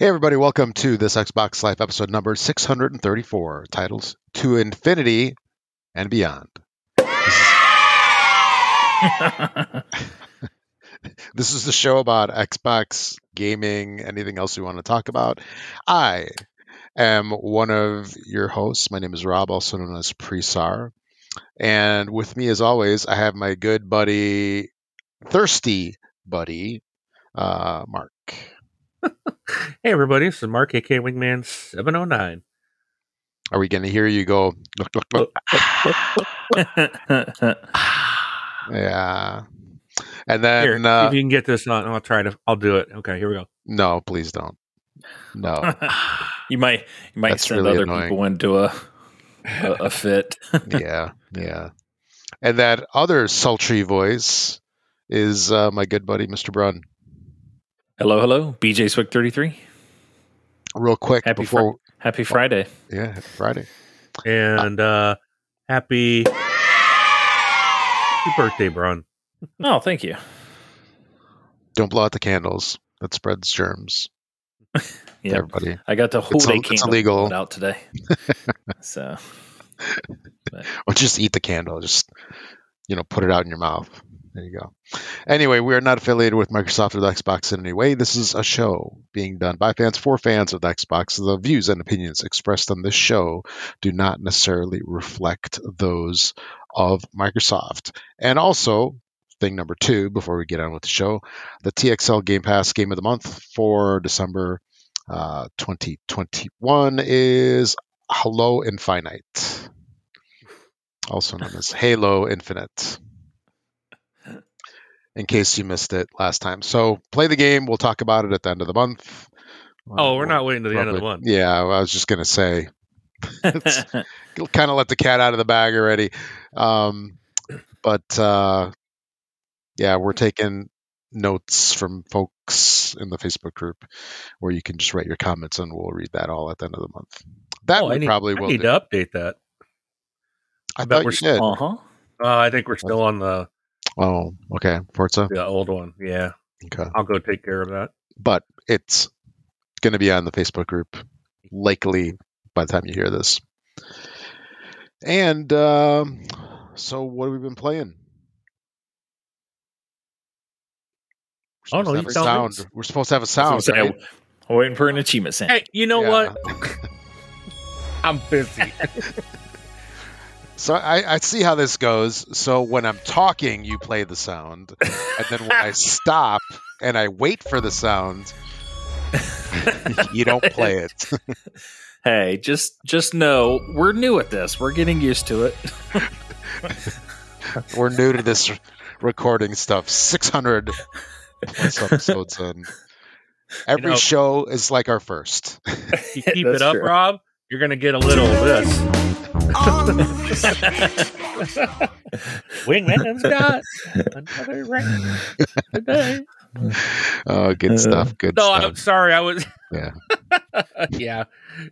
Hey, everybody, welcome to this Xbox Live episode number 634, titles To Infinity and Beyond. This is, the show about Xbox, gaming, anything else we want to talk about. I am one of your hosts. My name is Rob, also known as Presar. And with me, as always, I have my good buddy, thirsty buddy, uh, Mark. Hey everybody, this is Mark AK Wingman 709. Are we going to hear you go? Look, look, look. Yeah. And then, Here, uh, if you can get this on. I'll try to. I'll do it. Okay, here we go. no, please don't. No. you might you might That's send really other annoying. people into a a, a fit. yeah, yeah. And that other sultry voice is uh, my good buddy, Mr. Brun. Hello, hello, BJ Swick thirty three. Real quick Happy before, Happy Friday. yeah, happy Friday. And uh happy happy birthday, Brun. Oh, thank you. Don't blow out the candles. That spreads germs. Yeah, everybody. I got the whole It's day ill- it's candle illegal. out today. so Or just eat the candle. Just you know, put it out in your mouth. There you go. Anyway, we are not affiliated with Microsoft or the Xbox in any way. This is a show being done by fans for fans of the Xbox. The views and opinions expressed on this show do not necessarily reflect those of Microsoft. And also, thing number two, before we get on with the show, the TXL Game Pass Game of the Month for December uh, 2021 is Hello Infinite, also known as Halo Infinite. In case you missed it last time, so play the game. We'll talk about it at the end of the month. Oh, we're not waiting to the end of the month. Yeah, I was just gonna say, kind of let the cat out of the bag already. Um, but uh, yeah, we're taking notes from folks in the Facebook group where you can just write your comments and we'll read that all at the end of the month. That Oh, we I need, probably I will. need do. to update that. I bet thought we're you still did. uh huh. Uh, I think we're still on the Oh, okay, Forza. the old one. Yeah, Okay, I'll go take care of that. but it's going to be on the Facebook group likely by the time you hear this. And um, so, what have we been playing? We're Oh, no, supposed to you have a sound. We're supposed to have a sound. So, right? I'm waiting for an achievement sent. Hey, you know Yeah. what? I'm busy. So I, I see how this goes. So when I'm talking, you play the sound, and then when I stop and I wait for the sound, you don't play it. Hey, just just know we're new at this. We're getting used to it. We're new to this recording stuff. 600 plus episodes in. Every know- show is like our first. you keep it up, true. Rob. You're gonna get a little of this. Wingman's got another ring today. Oh, good stuff. Good No, stuff. I'm sorry. I was. Yeah. yeah.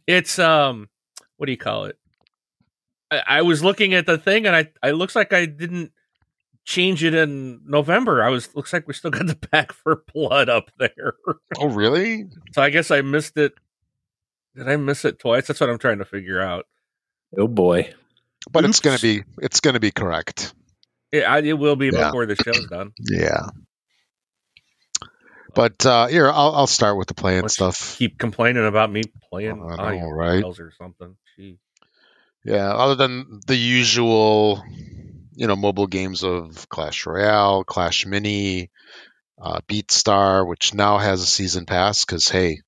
It's um. What do you call it? I, I was looking at the thing, and I. I looks like I didn't change it in November. I was. Looks like we still got the Back 4 Blood up there. Oh, really? so I guess I missed it. Did I miss it twice? That's what I'm trying to figure out. oh boy. But it's gonna be it's gonna be correct. It, it will be Yeah. before the show's done. Yeah. But uh, here, I'll, I'll start with the playing Let's stuff. Keep complaining about me playing know, audio right? or something. Gee. Yeah, other than the usual, you know, mobile games of Clash Royale, Clash Mini, uh, BeatStar, which now has a season pass because hey,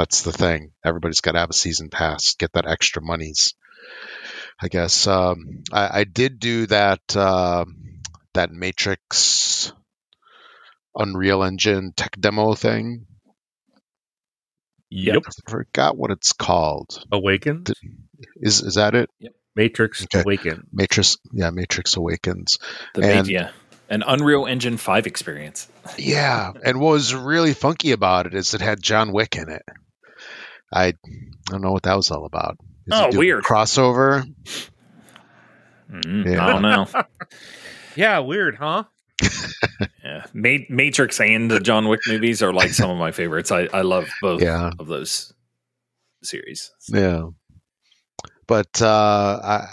that's the thing. Everybody's got to have a season pass. Get that extra monies. I guess um, I, I did do that uh, that Matrix Unreal Engine tech demo thing. Yep. I forgot what it's called. Awakened, Is is that it? Yep. Matrix Okay. Awakened. Matrix, yeah, Matrix Awakens. The And- media. An Unreal Engine 5 experience. Yeah, and what was really funky about it is it had John Wick in it. I, I don't know what that was all about. Is Oh, doing weird. crossover. Mm, Yeah. I don't know. Yeah, weird, huh? yeah, Ma- Matrix and the John Wick movies are like some of my favorites. I I love both Yeah. of those series. Yeah. But uh, I,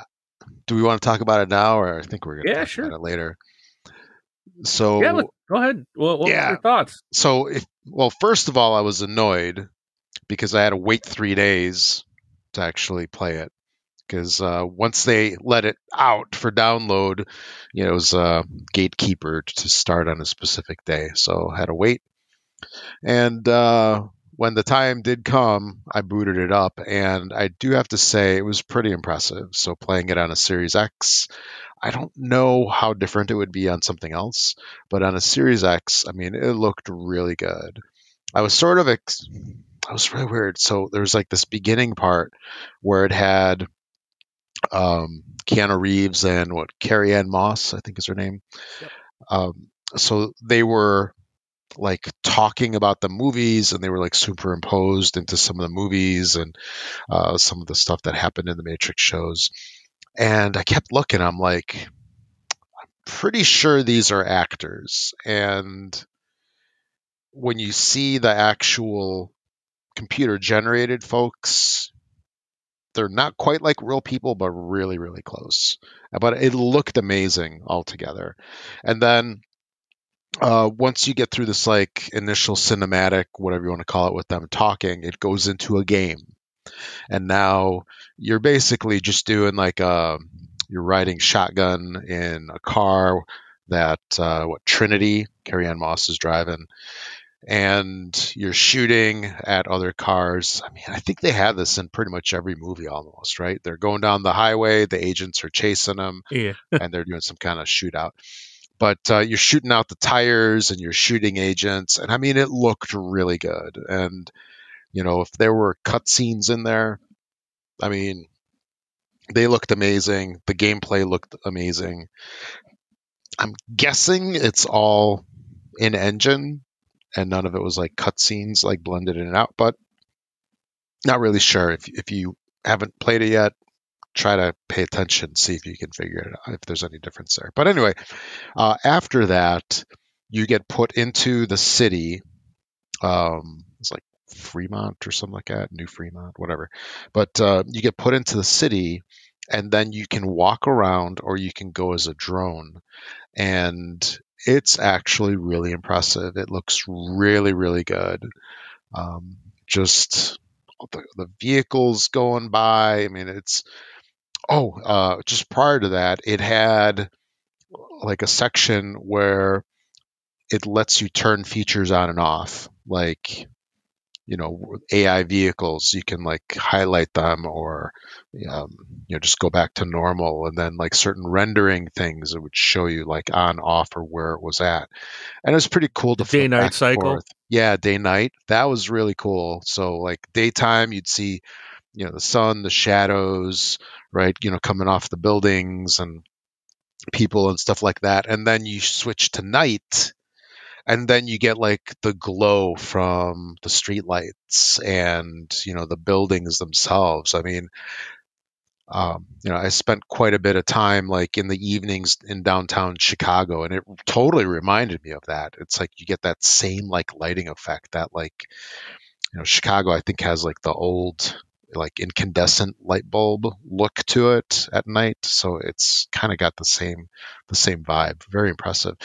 do we want to talk about it now, or I think we're going to Yeah, talk sure. about it later? So yeah, look, go ahead. What, what Yeah. your thoughts? so if well first of all i was annoyed because i had to wait three days to actually play it. Because uh, once they let it out for download you know it was a gatekeeper to start on a specific day. So i had to wait. And uh, when the time did come i booted it up and i do have to say it was pretty impressive. So playing it on a series x i don't know how different it would be on something else but on a Series X, I mean, it looked really good. I was sort of, ex- I was really weird. So there was like this beginning part where it had um, Keanu Reeves and what Carrie Ann Moss, I think is her name. Yep. Um, so they were like talking about the movies and they were like superimposed into some of the movies and uh, some of the stuff that happened in the Matrix shows. And I kept looking, I'm like, I'm pretty sure these are actors. And when you see the actual computer generated folks, they're not quite like real people, but really, really close. But it looked amazing altogether. And then uh, once you get through this like initial cinematic, whatever you want to call it, with them talking, it goes into a game. And now you're basically just doing like a you're riding shotgun in a car that uh, what Trinity Carrie Ann Moss is driving, and you're shooting at other cars. I mean, I think they have this in pretty much every movie almost, right? They're going down the highway, the agents are chasing them, Yeah. and they're doing some kind of shootout. But uh, you're shooting out the tires and you're shooting agents, and I mean, it looked really good. And you know, if there were cutscenes in there, I mean, they looked amazing. The gameplay looked amazing. I'm guessing it's all in engine and none of it was like cutscenes like blended in and out, but not really sure. If if you haven't played it yet, try to pay attention, see if you can figure it out if there's any difference there. But anyway, uh, after that, you get put into the city. Um, it's like Fremont or something like that, New Fremont, whatever. But uh, you get put into the city, and then you can walk around, or you can go as a drone, and it's actually really impressive. It looks really, really good. Um, just the, the vehicles going by. I mean, it's oh, uh, just prior to that, it had like a section where it lets you turn features on and off, like you know AI vehicles. You can like highlight them or um, you know just go back to normal, and then like certain rendering things it would show you like on off or where it was at, and it was pretty cool to Day-night cycle. forth. Yeah, day night. That was really cool. So like daytime, you'd see you know the sun, the shadows, right? You know coming off the buildings and people and stuff like that, and then you switch to night and then you get like the glow from the streetlights and you know the buildings themselves. I mean um, you know i spent quite a bit of time like in the evenings in downtown chicago and it totally reminded me of that. It's like you get that same like lighting effect that like you know chicago i think has like the old like incandescent light bulb look to it at night so it's kind of got the same the same vibe very impressive.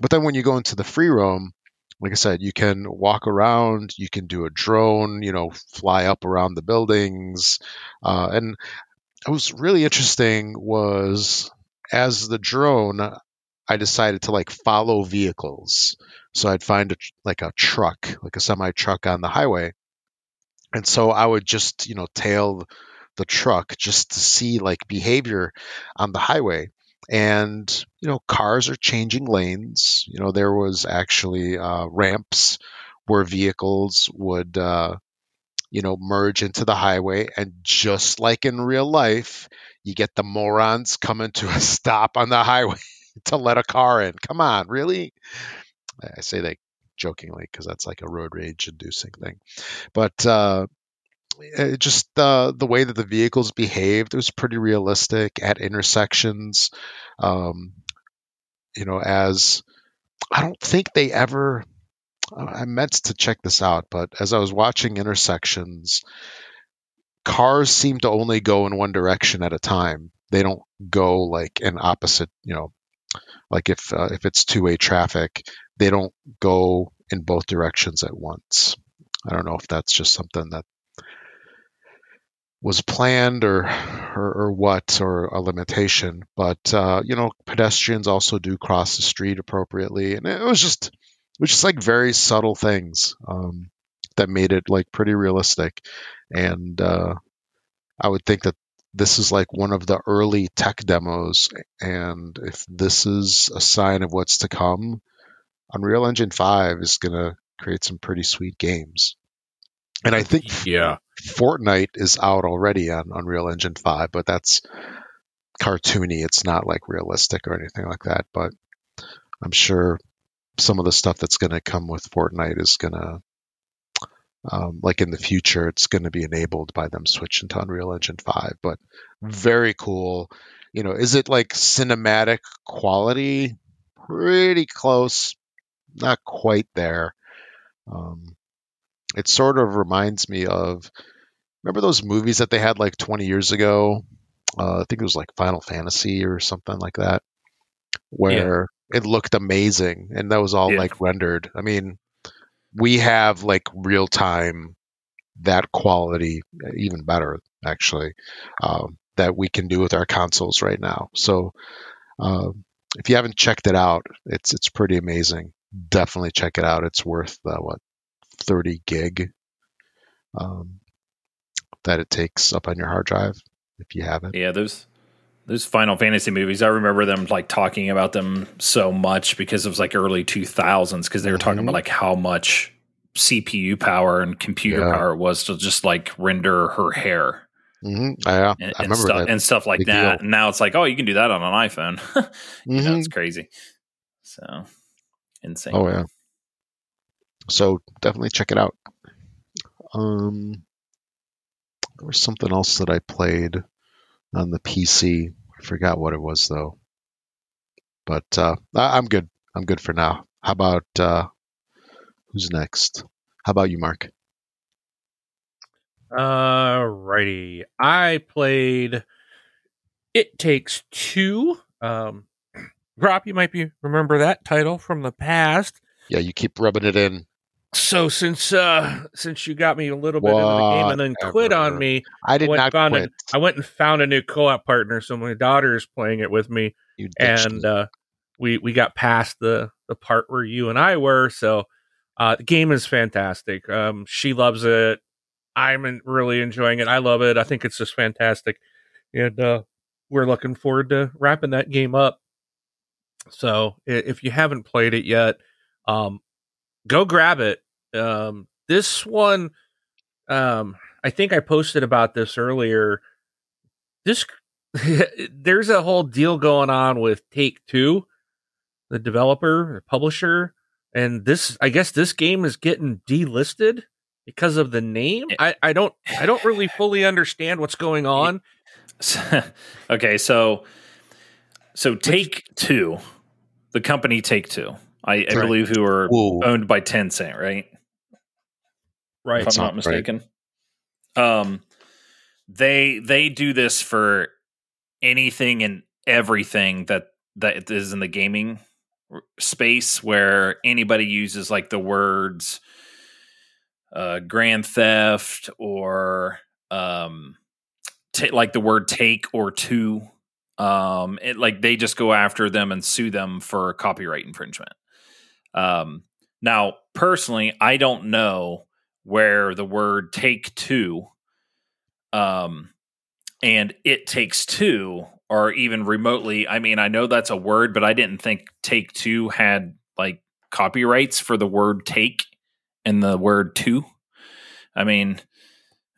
But then when you go into the free roam like i said you can walk around you can do a drone you know fly up around the buildings uh, and what was really interesting was as the drone i decided to like follow vehicles. So i'd find a, like a truck like a semi truck on the highway and so i would just you know tail the truck just to see like behavior on the highway. And you know cars are changing lanes. You know there was actually uh, ramps where vehicles would uh, you know merge into the highway. And just like in real life you get the morons coming to a stop on the highway to let a car in. Come on really? I say that jokingly because that's like a road rage inducing thing but uh, it just uh, the way that the vehicles behaved was pretty realistic at intersections. Um, you know, as I don't think they ever. I meant to check this out, but as I was watching intersections, cars seem to only go in one direction at a time. They don't go like an opposite, you know, like if uh, if it's two way traffic, they don't go in both directions at once. I don't know if that's just something that was planned or or, or what or a limitation, but uh, you know, pedestrians also do cross the street appropriately, and it was just it was just like very subtle things um, that made it like pretty realistic, and uh, I would think that this is like one of the early tech demos, and if this is a sign of what's to come, Unreal Engine 5 is going to create some pretty sweet games. And I think yeah, Fortnite is out already on Unreal Engine 5, but that's cartoony. It's not like realistic or anything like that. But I'm sure some of the stuff that's going to come with Fortnite is going to um, like in the future, it's going to be enabled by them switching to Unreal Engine 5. But very cool. You know, is it like cinematic quality? Pretty close, not quite there. Um, it sort of reminds me of remember those movies that they had like 20 years ago? Uh, I think it was like Final Fantasy or something like that, where yeah. it looked amazing and that was all yeah. like rendered. I mean, we have like real time that quality even better actually um, that we can do with our consoles right now so uh, if you haven't checked it out it's it's pretty amazing definitely check it out it's worth uh, what 30 gig um, that it takes up on your hard drive if you have it yeah those those Final Fantasy movies, I remember them like talking about them so much because it was like early 2000s because they were talking mm-hmm. about like how much CPU power and computer yeah. power it was to just like render her hair. Mm-hmm. Yeah, and, I remember stuff, that. and stuff like that. Deal. And now it's like, oh, you can do that on an iPhone. mm-hmm. know, it's crazy. So insane. Oh yeah. So definitely check it out. Um, there was something else that I played on the PC. I forgot what it was though. But uh, I, am good. I'm good for now. How about uh, who's next? How about you, Mark? Alrighty. I played It Takes Two. Um, Grop, you might be remember that title from the past. Yeah, you keep rubbing it in. So since uh since you got me a little bit Whatever. into the game and then quit on me, I did not quit. A, I went and found a new co-op partner, so my daughter is playing it with me, and uh, we we got past the the part where you and I were. So uh, the game is fantastic. Um, she loves it. I'm really enjoying it. I love it. I think it's just fantastic, and uh, we're looking forward to wrapping that game up. So if you haven't played it yet, um, go grab it. Um, this one, um, I think I posted about this earlier. This there's a whole deal going on with Take Two, the developer, the publisher, and this I guess this game is getting delisted because of the name. I, I don't I don't really fully understand what's going on. okay, so so Take Two, the company Take Two I, I believe, who are Whoa. owned by Tencent, right? Right. If I'm not mistaken. Right. Um, they they do this for anything and everything that that is in the gaming space where anybody uses like the words uh, grand theft or um, t- like the word take or two um, it, like they just go after them and sue them for copyright infringement um, now, personally, I don't know where the word take two um, and it takes two or even remotely. I mean, I know that's a word, but I didn't think take two had like copyrights for the word take and the word two. I mean,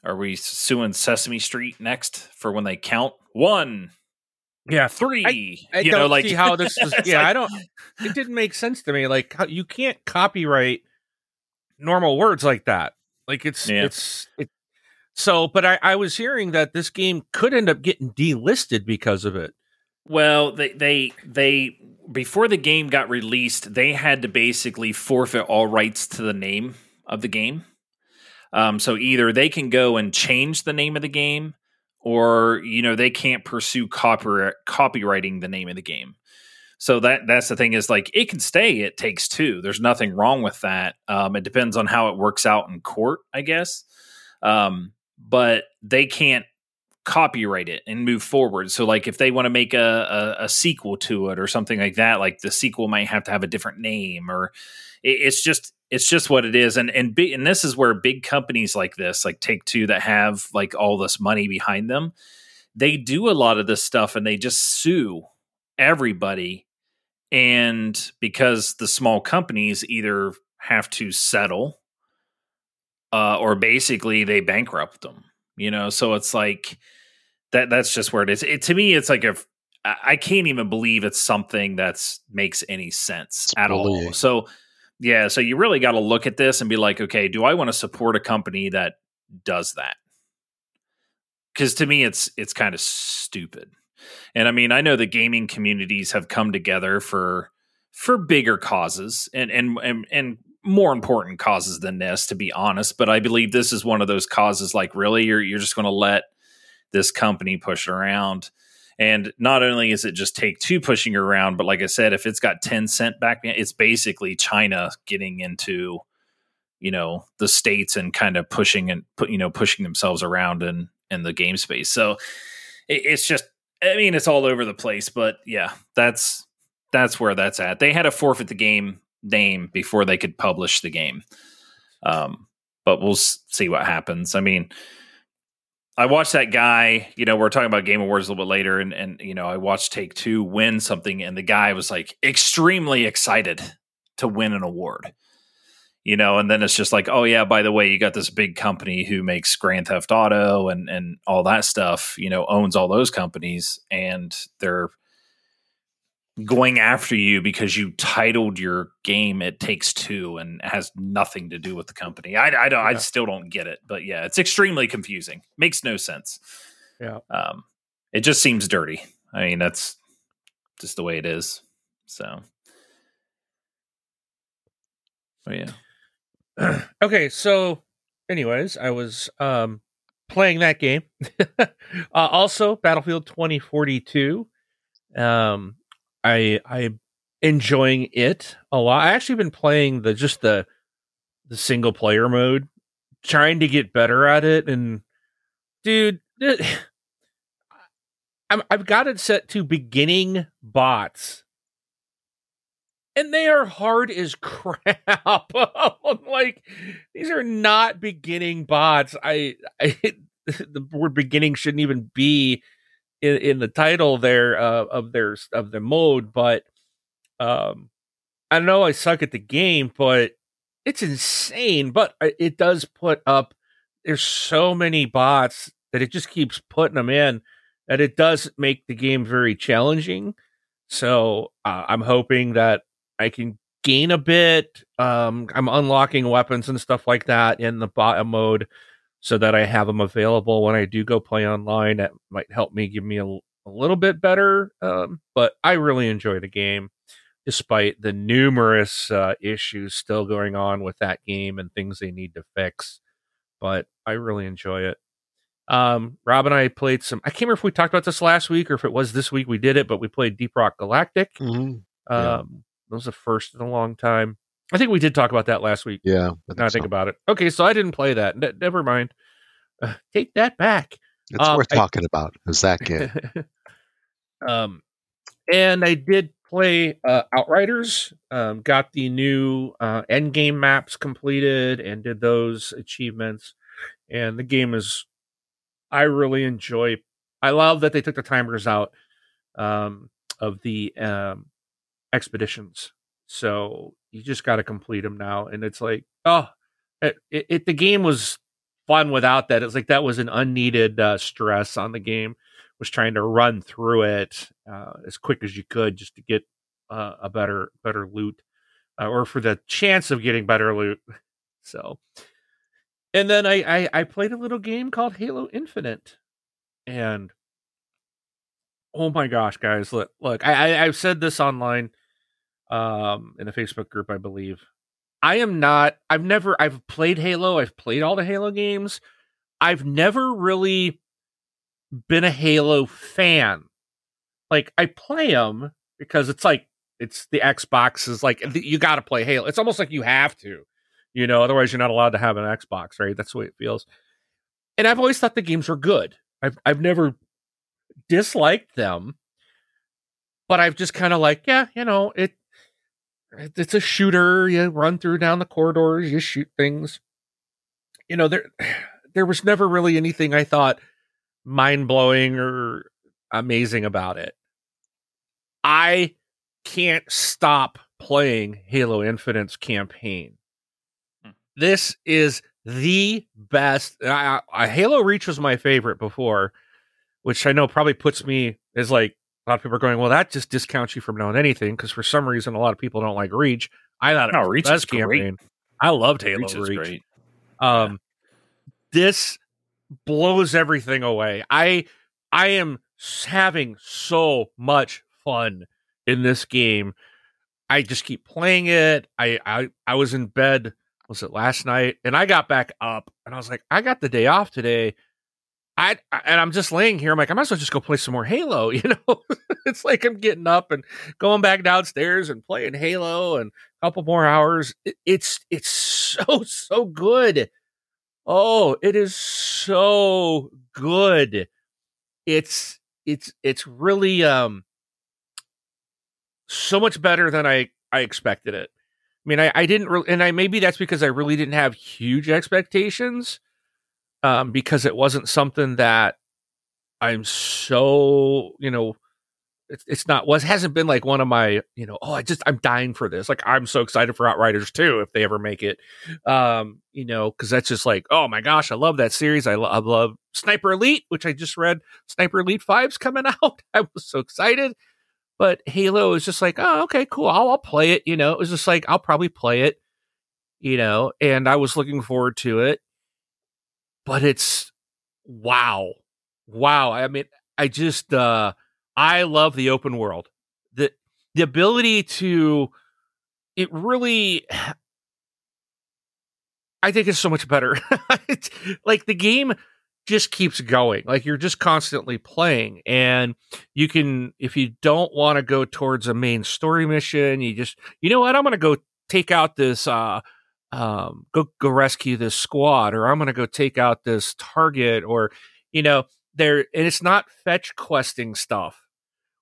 are we suing Sesame Street next for when they count one, yeah, three. I, I you don't know, like see how this is. Yeah, like, I don't. It didn't make sense to me. Like how, you can't copyright normal words like that. Like it's yeah. it's it. So, but I, I was hearing that this game could end up getting delisted because of it. Well, they they they before the game got released, they had to basically forfeit all rights to the name of the game. Um, so either they can go and change the name of the game, or you know they can't pursue copyright copywriting the name of the game. So that that's the thing is like it can stay. It takes two. There's nothing wrong with that. Um, it depends on how it works out in court, I guess. Um, but they can't copyright it and move forward. So like if they want to make a, a, a sequel to it or something like that, like the sequel might have to have a different name or it, it's just it's just what it is. And and big, and this is where big companies like this, like Take Two, that have like all this money behind them, they do a lot of this stuff and they just sue everybody. And because the small companies either have to settle uh, or basically they bankrupt them you know? So it's like that that's just where it is. It, to me it's like if i can't even believe it's something that's makes any sense it's at all. So yeah so you really got to look at this and be like okay do i want to support a company that does that because to me it's it's kind of stupid and I mean, I know the gaming communities have come together for for bigger causes and and and, and more important causes than this, to be honest. But I believe this is one of those causes. Like, really, you're you're just going to let this company push around. And not only is it just take two pushing around, but like I said, if it's got Tencent back, it's basically China getting into, you know, the states and kind of pushing and put, you know, pushing themselves around in in the game space. So it, it's just I mean, it's all over the place, but yeah, that's that's where that's at. They had to forfeit the game name before they could publish the game. Um, but we'll see what happens. I mean, I watched that guy. You know, we're talking about Game Awards a little bit later, and and you know, I watched Take Two win something, and the guy was like extremely excited to win an award you know, and then it's just like, oh yeah, by the way, you got this big company who makes Grand Theft Auto and and all that stuff, you know, owns all those companies, and they're going after you because you titled your game "It Takes Two and has nothing to do with the company. I, I don't, yeah. I still don't get it, but yeah, it's extremely confusing. Makes no sense. Yeah, um, it just seems dirty. I mean, that's just the way it is. So, but yeah. okay, so anyways, I was um playing that game. uh, also, Battlefield 2042. Um, I I'm enjoying it a lot. I actually been playing the just the the single player mode, trying to get better at it. And dude, it, I'm, I've got it set to beginning bots and they are hard as crap. like these are not beginning bots. I, I the word beginning shouldn't even be in, in the title there uh, of their of the mode, but um, I know I suck at the game, but it's insane. But it does put up. There's so many bots that it just keeps putting them in that it does make the game very challenging. So uh, I'm hoping that I can gain a bit. Um, I'm unlocking weapons and stuff like that in the bot mode so that I have them available when I do go play online. That might help me give me a, a little bit better. Um, but I really enjoy the game despite the numerous uh, issues still going on with that game and things they need to fix. But I really enjoy it. Um, Rob and I played some. I can't remember if we talked about this last week or if it was this week we did it, but we played Deep Rock Galactic. Mm-hmm. Yeah. Um, that was the first in a long time. I think we did talk about that last week. Yeah. I now I think so. about it. Okay, so I didn't play that. Ne- never mind. Uh, take that back. It's um, worth I, talking about. Is that game? um, and I did play uh, Outriders. Um, got the new uh, end game maps completed and did those achievements. And the game is, I really enjoy. I love that they took the timers out um, of the um, expeditions. So you just got to complete them now. And it's like, oh, it, it, it, the game was fun without that. It's like that was an unneeded uh, stress on the game. Was trying to run through it uh, as quick as you could just to get uh, a better better loot, uh, or for the chance of getting better loot. So, and then I, I I played a little game called Halo Infinite, and oh my gosh, guys, look, look, I, I I've said this online, um, in a Facebook group, I believe. I am not. I've never. I've played Halo. I've played all the Halo games. I've never really been a Halo fan. Like I play them because it's like it's the Xbox is like you got to play Halo. It's almost like you have to, you know. Otherwise, you're not allowed to have an Xbox, right? That's the way it feels. And I've always thought the games were good. I've I've never disliked them, but I've just kind of like, yeah, you know, it it's a shooter. You run through down the corridors, you shoot things. You know, there there was never really anything I thought mind blowing or amazing about it. I can't stop playing Halo Infinite's campaign. Hmm. This is the best. I, I, Halo Reach was my favorite before, which I know probably puts me as like a lot of people are going, well, that just discounts you from knowing anything because for some reason a lot of people don't like Reach. I thought it no, Reach best campaign. Great. I loved Halo Reach. Reach. Um, this blows everything away. I I am having so much fun in this game. I just keep playing it. I I I was in bed was it last night and I got back up and I was like I got the day off today. I, and I'm just laying here. I'm like, I might as well just go play some more Halo. You know, it's like I'm getting up and going back downstairs and playing Halo and a couple more hours. It, it's it's so so good. Oh, it is so good. It's it's it's really um so much better than I I expected it. I mean, I I didn't really, and I maybe that's because I really didn't have huge expectations um, because it wasn't something that I'm so you know it's, it's not was hasn't been like one of my you know oh I just I'm dying for this. Like I'm so excited for Outriders too if they ever make it. Um you know because that's just like oh my gosh I love that series. I, lo- I love Sniper Elite which I just read. Sniper Elite 5's coming out. I was so excited. But Halo is just like oh okay cool. I'll, I'll play it you know? It was just like I'll probably play it you know? And I was looking forward to it but it's wow, wow. I mean, I just uh, I love the open world. the The ability to it really I think it's so much better. like the game just keeps going. Like you're just constantly playing and you can if you don't want to go towards a main story mission, you just you know what, I'm going to go take out this uh um, go go rescue this squad, or I'm going to go take out this target, or you know, they're And it's not fetch questing stuff,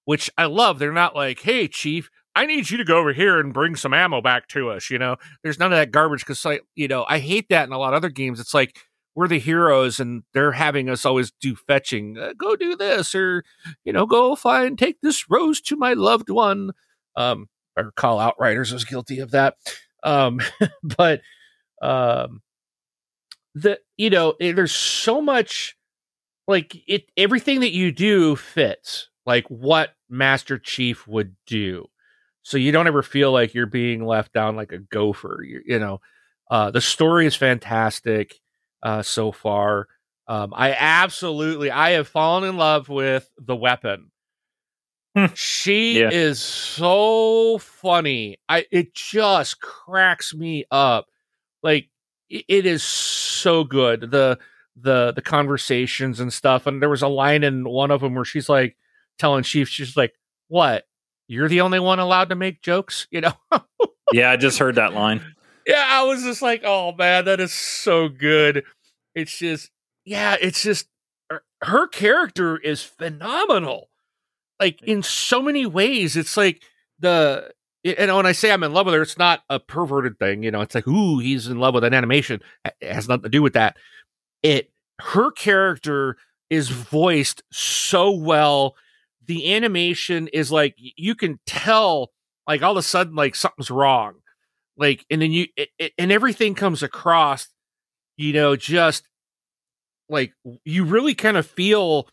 which I love. They're not like, hey, chief, I need you to go over here and bring some ammo back to us. You know, there's none of that garbage because, like, you know, I hate that in a lot of other games. It's like we're the heroes and they're having us always do fetching. Uh, go do this, or you know, go find take this rose to my loved one. Um, I recall Outriders was guilty of that. Um, but um, the you know it, there's so much like it everything that you do fits like what Master Chief would do. So you don't ever feel like you're being left down like a gopher. You, you know, uh, the story is fantastic uh, so far. Um, I absolutely, I have fallen in love with the weapon. Hmm. she yeah. is so funny. I it just cracks me up. Like it, it is so good. The the the conversations and stuff. And there was a line in one of them where she's like telling Chief, she's like, "What? You're the only one allowed to make jokes?" You know? yeah, I just heard that line. Yeah, I was just like, "Oh man, that is so good." It's just, yeah, it's just her, her character is phenomenal like in so many ways it's like the and when I say I'm in love with her, it's not a perverted thing. You know, it's like, ooh, he's in love with an animation. It has nothing to do with that. It her character is voiced so well. The animation is like you can tell, like all of a sudden, like something's wrong. Like, and then you it, it, and everything comes across, you know, just like you really kind of feel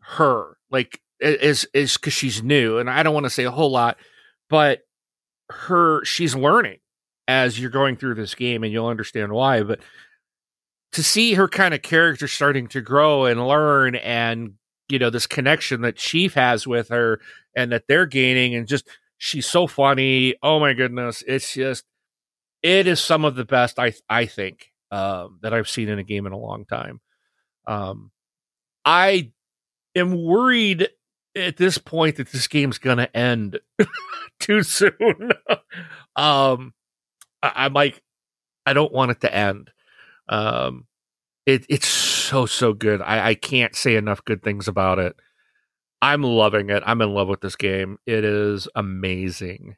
her. Like is is because she's new, and I don't want to say a whole lot, but her she's learning as you're going through this game, and you'll understand why. But to see her kind of character starting to grow and learn and you know this connection that Chief has with her and that they're gaining and just she's so funny. Oh my goodness, it's just it is some of the best I I think um, that I've seen in a game in a long time. Um, I am worried at this point that this game's to end too soon. um, I, am like, I don't want it to end. Um, it, it's so so good. I, I can't say enough good things about it. I'm loving it. I'm in love with this game. It is amazing.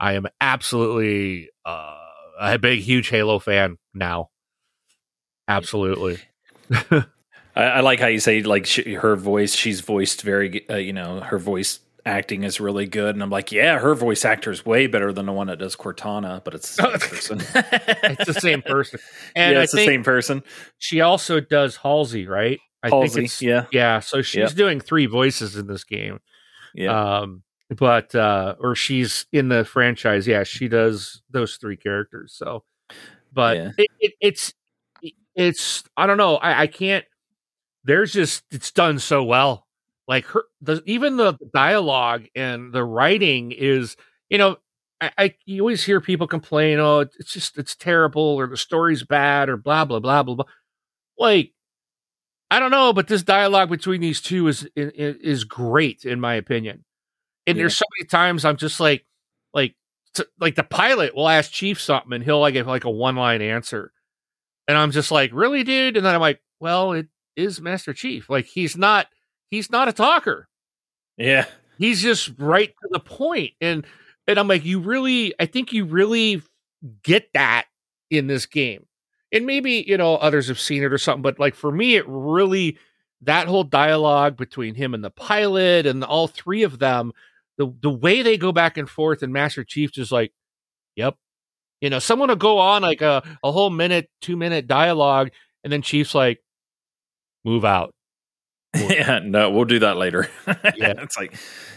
I am absolutely uh, a big, huge Halo fan now. Absolutely. I, I, like how you say like she, her voice. She's voiced very, uh, you know, her voice acting is really good, and I'm like, yeah, her voice actor is way better than the one that does Cortana, but it's the same person. it's the same person, and yeah, it's the same person. She also does Halsey, right? I Halsey, think it's, yeah, yeah. So she's yep. doing three voices in this game. Yeah. Um, but uh, or she's in the franchise. Yeah, she does those three characters. So, but yeah. it, it, it's it's I don't know. I, I can't. There's just it's done so well. Like her, the even the dialogue and the writing is, you know, I, I you always hear people complain, oh, it's just it's terrible or the story's bad or blah blah blah blah blah. Like, I don't know, but this dialogue between these two is is, is great in my opinion. And yeah. there's so many times I'm just like, like, t- like the pilot will ask Chief something and he'll like give like a one line answer, and I'm just like, really, dude? And then I'm like, well, it is Master Chief. Like he's not he's not a talker. Yeah. He's just right to the point. And and I'm like, you really I think you really get that in this game. And maybe, you know, others have seen it or something, but like for me, it really that whole dialogue between him and the pilot and all three of them, the the way they go back and forth and Master Chief just like, Yep, you know, someone will go on like a, a whole minute, two minute dialogue, and then Chief's like, move out. yeah, no, we'll do that later. yeah, it's like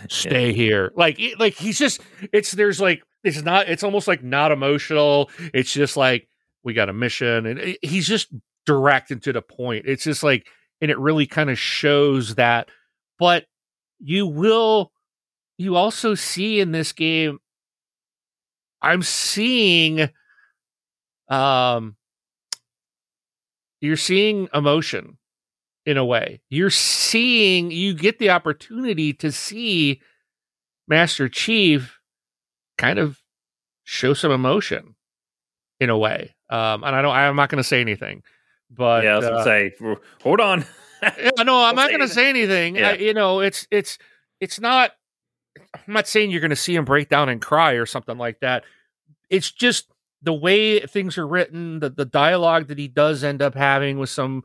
stay yeah. here. Like, like he's just. It's there's like it's not. It's almost like not emotional. It's just like we got a mission, and he's just direct and to the point. It's just like, and it really kind of shows that. But you will, you also see in this game I'm seeing um you're seeing emotion in a way. You're seeing you get the opportunity to see Master Chief kind of show some emotion in a way. Um and I don't I'm not going to say anything. But Yeah, I was uh, say hold on. yeah, no, I'm not going to say anything. Yeah. I, you know, it's it's it's not I'm not saying you're going to see him break down and cry or something like that. It's just the way things are written, the the dialogue that he does end up having with some,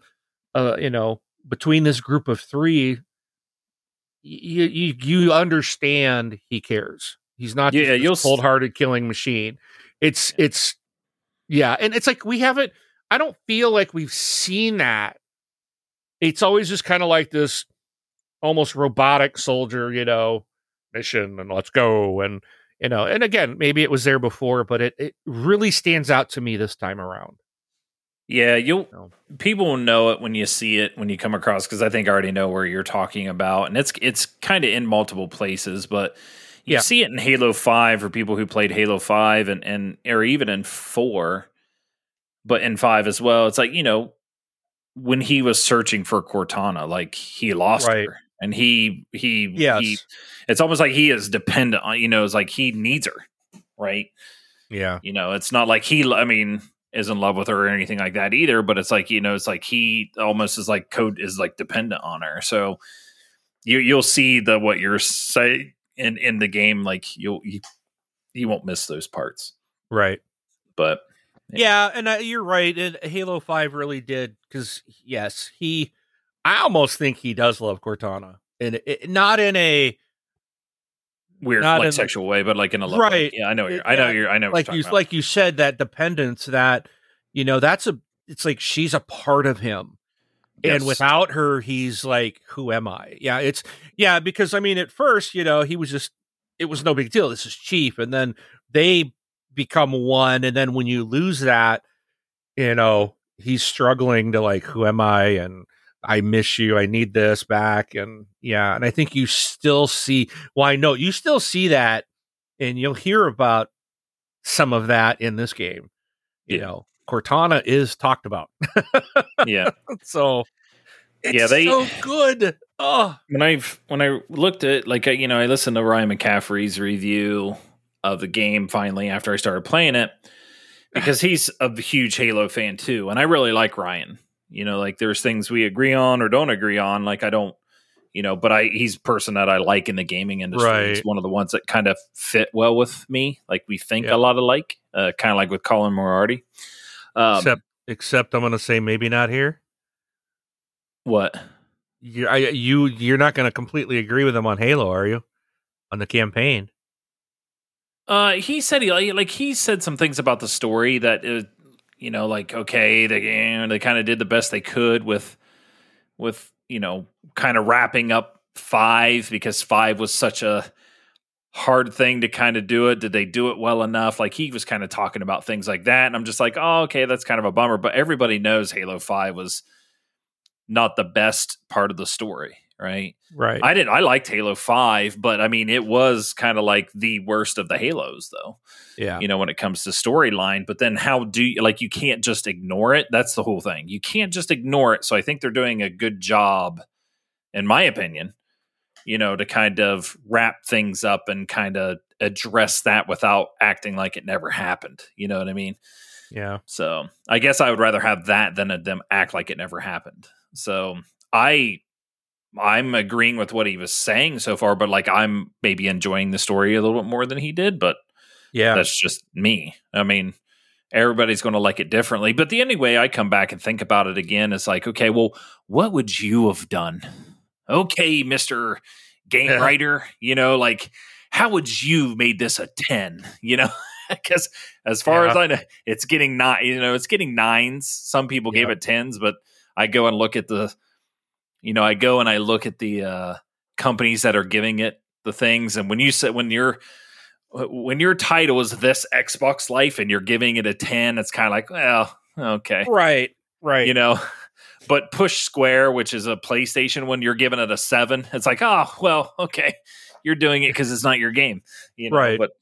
uh, you know, between this group of three. You you you understand he cares. He's not yeah, you'll cold hearted killing machine. It's it's yeah, and it's like we haven't. I don't feel like we've seen that. It's always just kind of like this almost robotic soldier, you know, mission and let's go and you know and again maybe it was there before but it, it really stands out to me this time around yeah you'll people will know it when you see it when you come across because i think i already know where you're talking about and it's it's kind of in multiple places but you yeah. see it in halo 5 for people who played halo 5 and and or even in 4 but in 5 as well it's like you know when he was searching for cortana like he lost right. her and he he yes. he it's almost like he is dependent on you know it's like he needs her right yeah you know it's not like he i mean is in love with her or anything like that either but it's like you know it's like he almost is like code is like dependent on her. So you you'll see the what you're saying in in the game like you'll you, you won't miss those parts. Right. But yeah, yeah and uh, you're right and halo 5 really did because yes he I almost think he does love Cortana, and not in a weird like in, sexual way, but like in a love right. Way. Yeah, I know. You're, I know. You're. I know. Like you, about. like you said, that dependence. That you know, that's a. It's like she's a part of him, yes. and without her, he's like, who am I? Yeah, it's yeah. Because I mean, at first, you know, he was just. It was no big deal. This is Chief, and then they become one, and then when you lose that, you know, he's struggling to like, who am I? And I miss you. I need this back. And yeah, and I think you still see, well, I know you still see that and you'll hear about some of that in this game. You yeah. know, Cortana is talked about. yeah. So yeah, they so good. Oh, when I've when I looked at like you know I listened to Ryan McCaffrey's review of the game finally after I started playing it ah. because he's a huge Halo fan too, and I really like Ryan. You know, like there's things we agree on or don't agree on. Like I don't, you know, but I he's a person that I like in the gaming industry. Right. He's one of the ones that kind of fit well with me. Like we think a lot alike, uh, kind of like with Colin Moriarty. Um, except, except I'm going to say maybe not here. What? You, I, you, you're not going to completely agree with him on Halo, are you? On the campaign? Uh, he said he like he said some things about the story that uh, you know, like okay, they know, they kind of did the best they could with with you know, kind of wrapping up five because five was such a hard thing to kind of do it. Did they do it well enough? Like he was kind of talking about things like that, and I'm just like, oh, okay, that's kind of a bummer. But everybody knows Halo Five was not the best part of the story, right? Right. I didn't. I liked Halo Five, but I mean, it was kind of like the worst of the Halos, though. Yeah. You know, when it comes to storyline, but then how do you like? You can't just ignore it. That's the whole thing. You can't just ignore it. So I think they're doing a good job, in my opinion. You know, to kind of wrap things up and kind of address that without acting like it never happened. You know what I mean? Yeah. So I guess I would rather have that than them act like it never happened. So I I'm agreeing with what he was saying so far, but like I'm maybe enjoying the story a little bit more than he did, but yeah, that's just me. I mean, everybody's going to like it differently. But the only way I come back and think about it again is like, okay, well, what would you have done? Okay, Mister Game yeah. Writer, you know, like how would you made this a ten? You know, because as far yeah. as I know, it's getting nine. You know, it's getting nines. Some people yeah. gave it tens, but I go and look at the, you know, I go and I look at the uh, companies that are giving it the things, and when you say when you're when your title is this Xbox Life and you're giving it a ten, it's kind of like, well, okay, right, right, you know. But Push Square, which is a PlayStation, when you're giving it a seven, it's like, oh, well, okay, you're doing it because it's not your game, you know. Right. But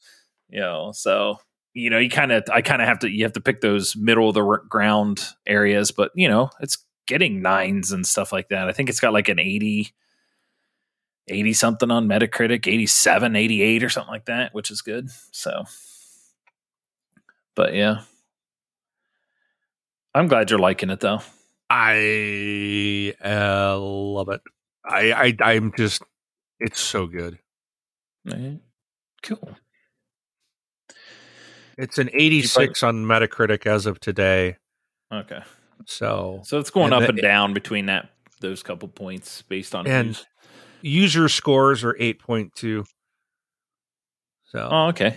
you know, so you know, you kind of, I kind of have to, you have to pick those middle of the ground areas. But you know, it's getting nines and stuff like that. I think it's got like an 80, 80 something on Metacritic, 87, 88 or something like that, which is good. So, but yeah. I'm glad you're liking it though. I uh, love it. I, I I'm just it's so good. Cool. It's an 86 on Metacritic as of today. Okay. So so it's going and up the, and down between that those couple points based on and user scores are eight point two. So oh okay,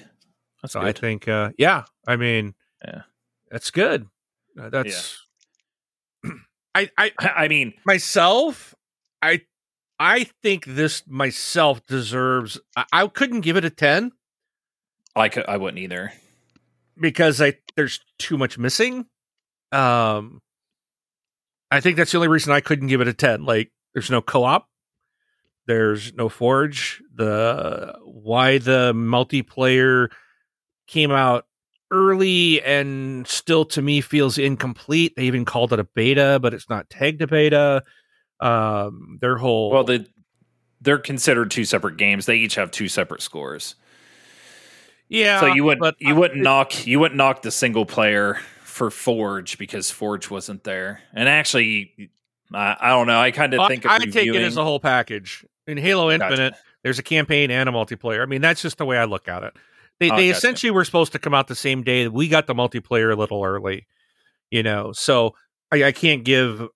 that's so good. I think uh, yeah, I mean yeah, that's good. Uh, that's yeah. I I I mean myself I I think this myself deserves. I, I couldn't give it a ten. I could. I wouldn't either because I there's too much missing. Um, I think that's the only reason I couldn't give it a 10. Like, there's no co op, there's no Forge. The why the multiplayer came out early and still to me feels incomplete. They even called it a beta, but it's not tagged a beta. Um, their whole well, they they're considered two separate games. They each have two separate scores. Yeah, so you wouldn't you wouldn't knock you wouldn't knock the single player for Forge because Forge wasn't there. And actually, I, I don't know. I kind of think I, I take it as a whole package. In Halo Infinite, gotcha. there's a campaign and a multiplayer. I mean, that's just the way I look at it. They, oh, they gotcha. essentially were supposed to come out the same day. We got the multiplayer a little early, you know. So I, I can't give,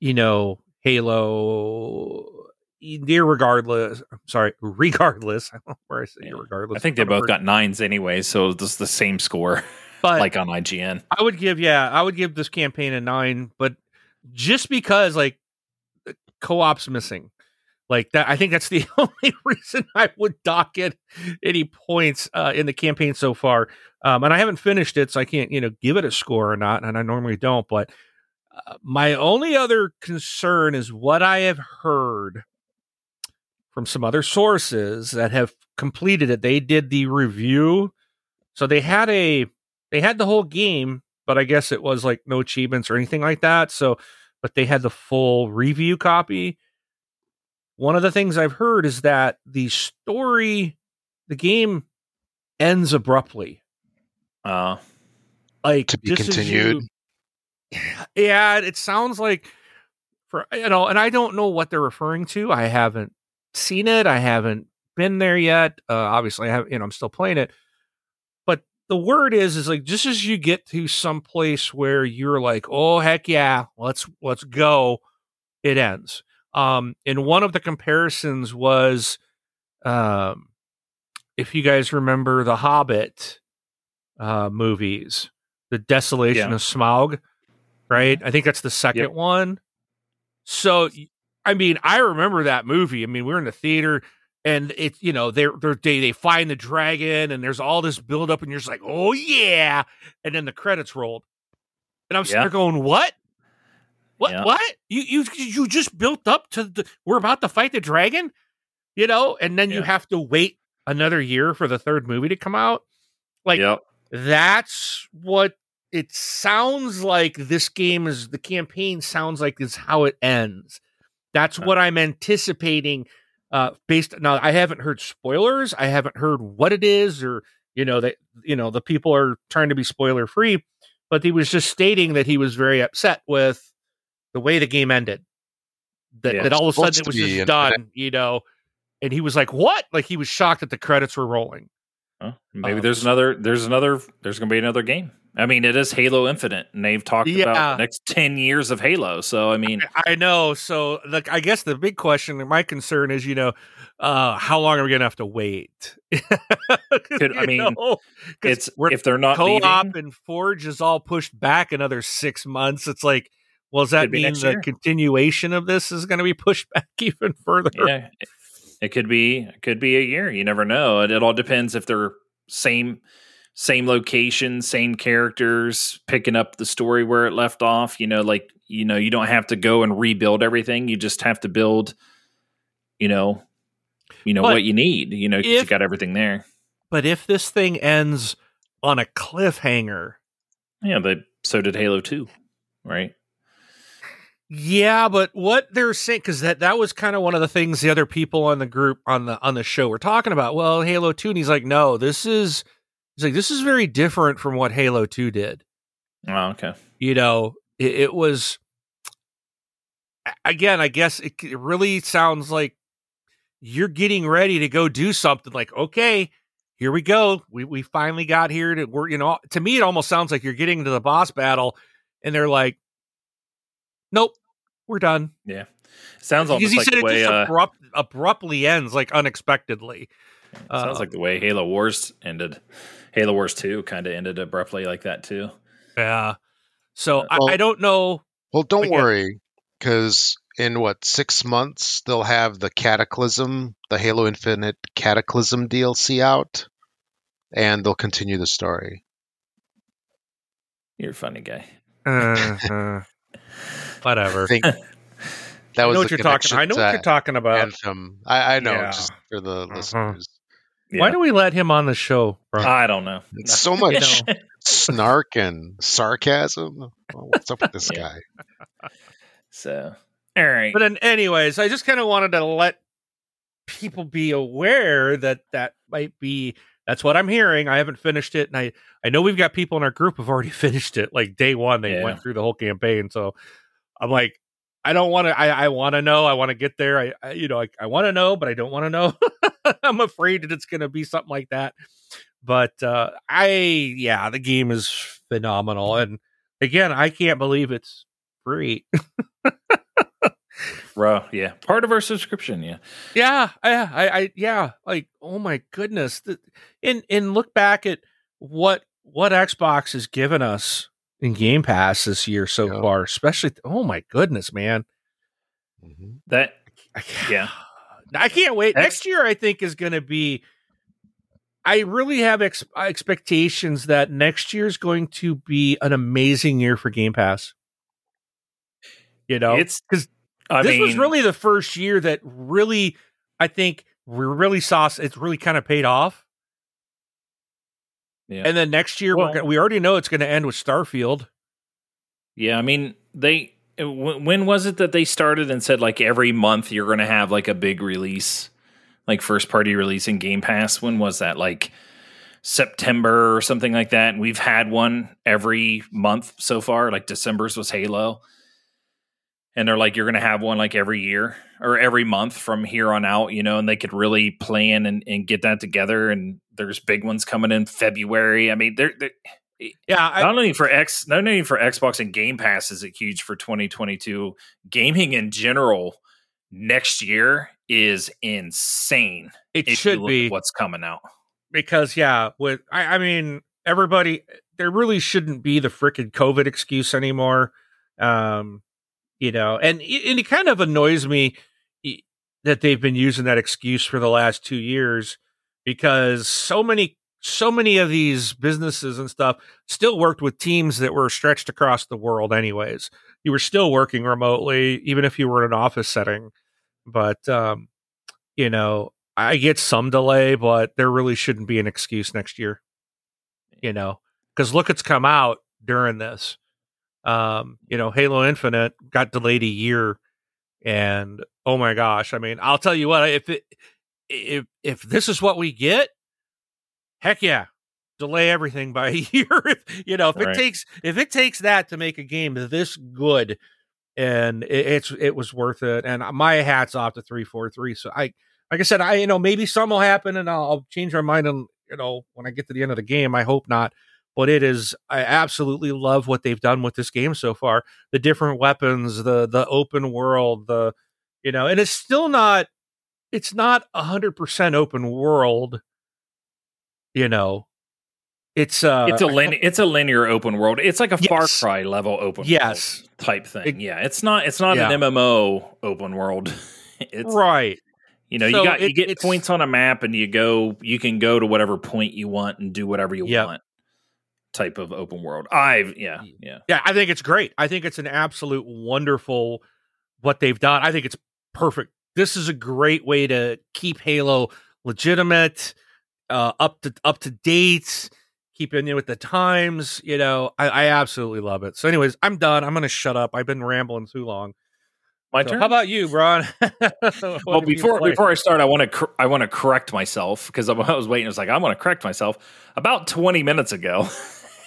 you know, Halo near regardless sorry regardless where i say regardless i think they both got nines anyway so it's the same score but like on IGN. I would give yeah, I would give this campaign a nine, but just because like co-op's missing. Like that, I think that's the only reason I would dock it any points uh, in the campaign so far. Um, and I haven't finished it, so I can't, you know, give it a score or not. And I normally don't, but Uh, my only other concern is what I have heard from some other sources that have completed it. They did the review, so they had a they had the whole game, but I guess it was like no achievements or anything like that. So, but they had the full review copy. One of the things I've heard is that the story, the game ends abruptly. Uh, like To be just as continued? you- yeah, it sounds like for you know, and I don't know what they're referring to. I haven't seen it. I haven't been there yet. Uh, obviously, I have. You know, I'm still playing it. The word is, is like just as you get to some place where you're like, oh heck yeah, let's let's go. It ends. Um, and one of the comparisons was, um, if you guys remember the Hobbit uh, movies, the Desolation Yeah. of Smaug, right? I think that's the second Yep. one. So, I mean, I remember that movie. I mean, we were in the theater, and it's you know they're, they're they they find the dragon, and there's all this build up, and you're just like, oh yeah, and then the credits rolled, and I'm Yeah. going, what? What? Yeah. What? You you you just built up to the we're about to fight the dragon, you know, and then you have to wait another year for the third movie to come out. Like that's what it sounds like this game is the campaign sounds like is how it ends that's what i'm anticipating uh based now i haven't heard spoilers i haven't heard what it is or you know that you know the people are trying to be spoiler free but he was just stating that he was very upset with the way the game ended. That, Yeah. that all of a sudden it was just done you know and he was like what? Like he was shocked that the credits were rolling Well, maybe Um, there's another. There's another. There's going to be another game. I mean, it is Halo Infinite, and they've talked Yeah. about the next ten years of Halo. So I mean, I know. So, like, I guess the big question, my concern is, you know, uh, how long are we gonna have to wait? Could- I mean, know? 'Cause it's we're if they're not co-op leaving, and Forge is all pushed back another six months. It's like, well, does that mean the year. continuation of this is going to be pushed back even further? yeah, it- could be. It could be a year. You never know. It, it all depends if they're same same location, same characters, picking up the story where it left off. You know, like you know, you don't have to go and rebuild everything. You just have to build. You know, you know But what you need. You know, 'cause you if- got everything there. But if this thing ends on a cliffhanger, Yeah, but so did Halo Two, right? Yeah, but what they're saying because that that was kind of one of the things the other people on the group on the on the show were talking about. Well, Halo Two, and he's like, no, this is he's like this is very different from what Halo Two did. Oh, okay. You know, it, it was again. I guess it, it really sounds like you're getting ready to go do something. Like, okay, here we go. We we finally got here to we're you know. To me, it almost sounds like you're getting to the boss battle, and they're like, nope, we're done. Yeah, sounds because almost he like said the it way. just Uh, abrupt, abruptly ends like unexpectedly. sounds uh, like the way Halo Wars ended. Halo Wars Two kind of ended abruptly like that too. Yeah. So Uh, I, well- I don't know. Well, don't Again- worry, because in what six months they'll have the Cataclysm, the Halo Infinite Cataclysm DLC out, and they'll continue the story. You're a funny guy. Uh, uh, whatever. I think that I was know what the you're talking. connection I know what you're talking about. Anthem. I, I know, Yeah. just for the Mhm. listeners. Why Yeah. do we let him on the show, bro? I don't know. It's so much snark and sarcasm. Well, what's up with this Yeah. guy? So, all right. but then, anyways, I just kind of wanted to let people be aware that that might be. That's what I'm hearing. I haven't finished it, and I I know we've got people in our group who've already finished it. Like day one, they Yeah. went through the whole campaign. So I'm like, I don't want to. I I want to know. I want to get there. I, I you know I, I want to know, but I don't want to know. I'm afraid that it's going to be something like that. But uh I yeah, the game is phenomenal, and again, I can't believe it's free. Bro, yeah. Part of our subscription, yeah. Yeah, I, I, I yeah, like oh my goodness, the, and and look back at what what Xbox has given us in Game Pass this year so Yeah. far, especially oh my goodness, man, Mhm. That Yeah. I can't wait. X- Next year, I think is going to be. I really have ex- expectations that next year is going to be an amazing year for Game Pass. You know, It's because this mean, was really the first year that really, I think, we really saw it's really kind of paid off. Yeah. And then next year, Well- we're gonna, we already know it's going to end with Starfield. Yeah, I mean, they uh, w- when was it that they started and said like every month you're going to have like a big release, like first party release in Game Pass? When was that? Like September or something like that. And we've had one every month so far. Like December's was Halo. And they're like, you're going to have one like every year or every month from here on out, you know, and they could really plan and, and get that together. And there's big ones coming in February. I mean, they're, they're Yeah, I, not only for X, not only for Xbox and Game Pass is it huge for 2022. Gaming in general next year is insane. it should be what's coming out. because yeah, with I, I mean everybody, there really shouldn't be the freaking COVID excuse anymore. Um, you know, and it- and it kind of annoys me that they've been using that excuse for the last two years because so many so many of these businesses and stuff still worked with teams that were stretched across the world anyways. You were still working remotely even if you were in an office setting. But um you know i get some delay but there really shouldn't be an excuse next year you know because look it's come out during this. Um you know halo infinite got delayed a year and oh my gosh i mean i'll tell you what if it if if this is what we get heck yeah delay everything by a year if, you know if it takes if it takes that to make a game this good and it, it's it was worth it and my hats off to 343 so i like i said i you know maybe some will happen and i'll, I'll change my mind and you know when i get to the end of the game i hope not but it is i absolutely love what they've done with this game so far the different weapons the the open world the you know and it's still not it's not a hundred percent open world you know it's uh it's a line, it's a linear open world. It's like a Far Cry level open Yes. world type thing. It- yeah, it's not it's not Yeah. an MMO open world. it's right you know So you got you get points on a map and you go you can go to whatever point you want and do whatever you Yep. want. Type of open world. I've yeah yeah. Yeah, I think it's great. I think it's an absolute wonderful what they've done. I think it's perfect. This is a great way to keep Halo legitimate, uh, up to up to date, keeping in with the times. You know, I, I absolutely love it. So, anyways, I'm done. I'm gonna shut up. I've been rambling too long. My So turn. How about you, Brun? well, before before I start, I want to cor- I want to correct myself because I was waiting. It's like I want to correct myself. About twenty minutes ago,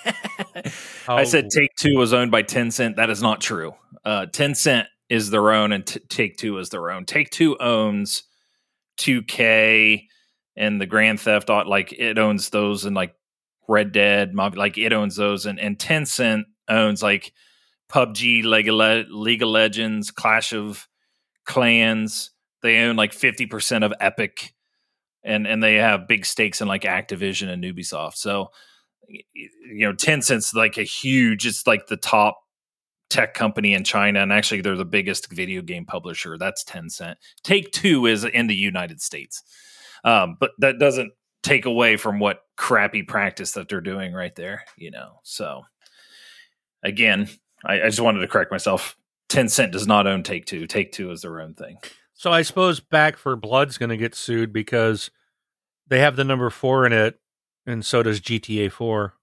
I said Oh. Take Two was owned by Tencent. That is not true. Uh, Tencent is their own, and t- Take Two is their own. Take Two owns 2K and the Grand Theft Auto. Like it owns those, and like Red Dead, like it owns those, and and Tencent owns like PUBG, League of, League of Legends, Clash of Clans. They own like fifty percent of Epic, and and they have big stakes in like Activision and Ubisoft. So you know, Tencent's like a huge. It's like the top tech company in China, and actually they're the biggest video game publisher. That's Tencent. Take Two is in the United States, um, but that doesn't take away from what crappy practice that they're doing right there. You know, so again, I, I just wanted to correct myself. Tencent does not own Take Two. Take Two is their own thing. So I suppose Back 4 Blood's going to get sued because they have the number four in it, and so does GTA Four.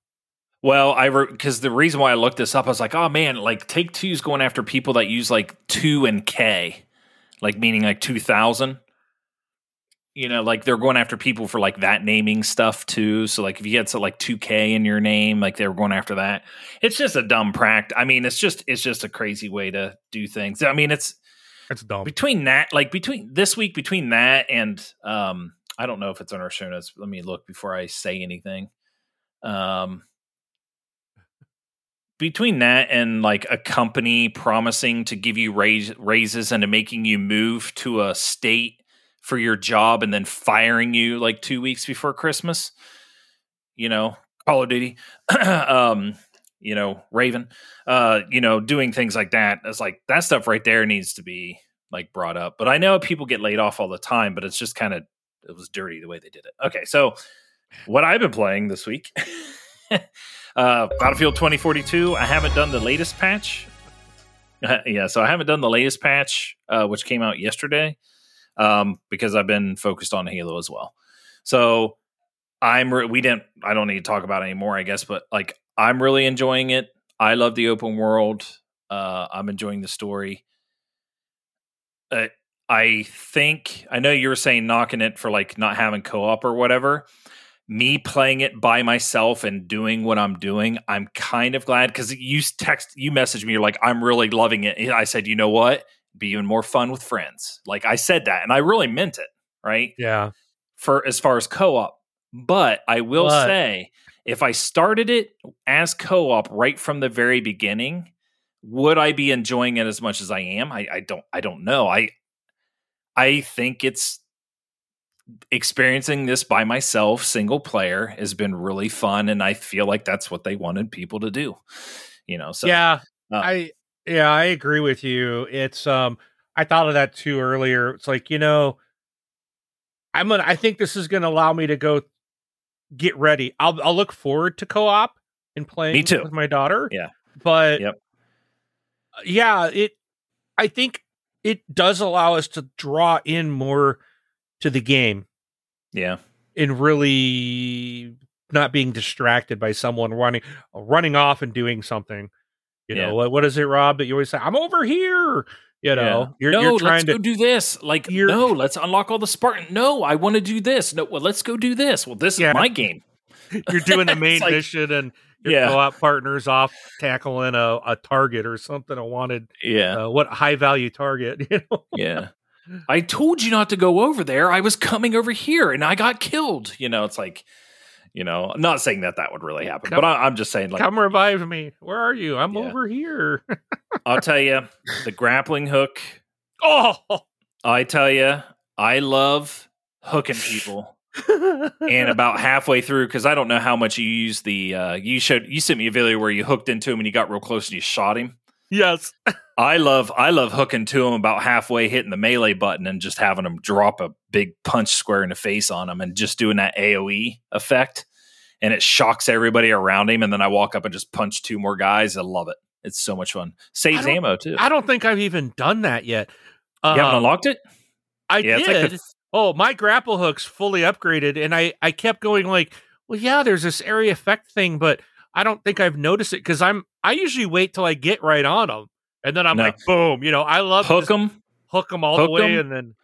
Well, I wrote because the reason why I looked this up, I was like, oh man, like Take Two's going after people that use like two and K, like meaning like two thousand. You know, like they're going after people for like that naming stuff too. So like if you had so like two K in your name, like they were going after that. It's just a dumb practice. I mean, it's just it's just a crazy way to do things. I mean, it's it's dumb. between that like between this week between that and um i don't know if it's on our show notes let me look before i say anything um between that and like a company promising to give you raise, raises and to making you move to a state for your job and then firing you like two weeks before christmas you know call of duty um you know raven uh you know doing things like that it's like that stuff right there needs to be like brought up. But i know people get laid off all the time but it's just kind of it was dirty the way they did it. Okay so what i've been playing this week uh battlefield 2042 i haven't done the latest patch yeah, so I haven't done the latest patch, uh, which came out yesterday, um, because I've been focused on Halo as well. So I'm re- we didn't I don't need to talk about anymore, I guess, but like I'm really enjoying it. I love the open world. Uh, I'm enjoying the story. Uh, I think I know you were saying knocking it for like not having co-op or whatever. Me playing it by myself and doing what I'm doing, I'm kind of glad because you text, you message me, you're like, I'm really loving it. I said, you know what? Be even more fun with friends. Like I said that, and I really meant it, right? Yeah. For as far as co-op, but I will but. say, if I started it as co-op right from the very beginning, would I be enjoying it as much as I am? I, I don't. I don't know. I I think it's experiencing this by myself, single player, has been really fun, and I feel like that's what they wanted people to do. You know, so yeah, uh, I yeah, I agree with you. It's um, I thought of that too earlier. It's like you know, I'm gonna. I think this is gonna allow me to go get ready. I'll I'll look forward to co-op and playing me too. with my daughter. Yeah, but yep. yeah, it. I think it does allow us to draw in more to the game. Yeah. And really not being distracted by someone running running off and doing something. You yeah. know, what, what is it, Rob, that you always say, I'm over here. You know, yeah. you're, no, you're trying let's to go do this. Like, no, let's unlock all the Spartan. No, I want to do this. No, well, let's go do this. Well, this yeah. is my game. you're doing the main like, mission and your yeah. co-op partners off tackling a, a target or something. I wanted, yeah, uh, what high value target, you know? yeah. I told you not to go over there. I was coming over here and I got killed. You know, it's like, you know, I'm not saying that that would really happen, come, but I, am just saying, like, come revive me. Where are you? I'm yeah. over here. I'll tell you, the grappling hook. Oh, I tell you, I love hooking people and about halfway through, because I don't know how much you use the uh, you showed you sent me a video where you hooked into him and you got real close and you shot him. Yes. I love I love hooking to him about halfway hitting the melee button and just having him drop a big punch square in the face on him and just doing that AoE effect. And it shocks everybody around him. And then I walk up and just punch two more guys. I love it. It's so much fun. Saves ammo too. I don't think I've even done that yet. You haven't um, unlocked it? I yeah, did. Like the, oh, my grapple hook's fully upgraded, and I I kept going like, well, yeah, there's this area effect thing, but I don't think I've noticed it because I'm I usually wait till I get right on them, and then I'm no. like, boom, you know, I love hook them, hook them all hook the way, em. and then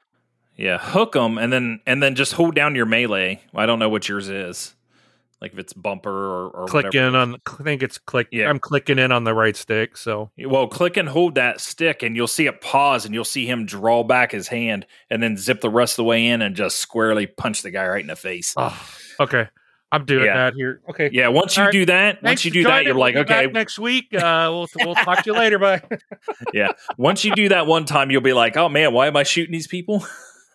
yeah, hook them, and then and then just hold down your melee. I don't know what yours is like if it's bumper or, or clicking whatever. on i think it's click yeah i'm clicking in on the right stick so well click and hold that stick and you'll see it pause and you'll see him draw back his hand and then zip the rest of the way in and just squarely punch the guy right in the face oh, okay i'm doing yeah. that here okay yeah once you right. do that once you do that you're like okay next week uh we'll, we'll talk to you later bye yeah once you do that one time you'll be like oh man why am i shooting these people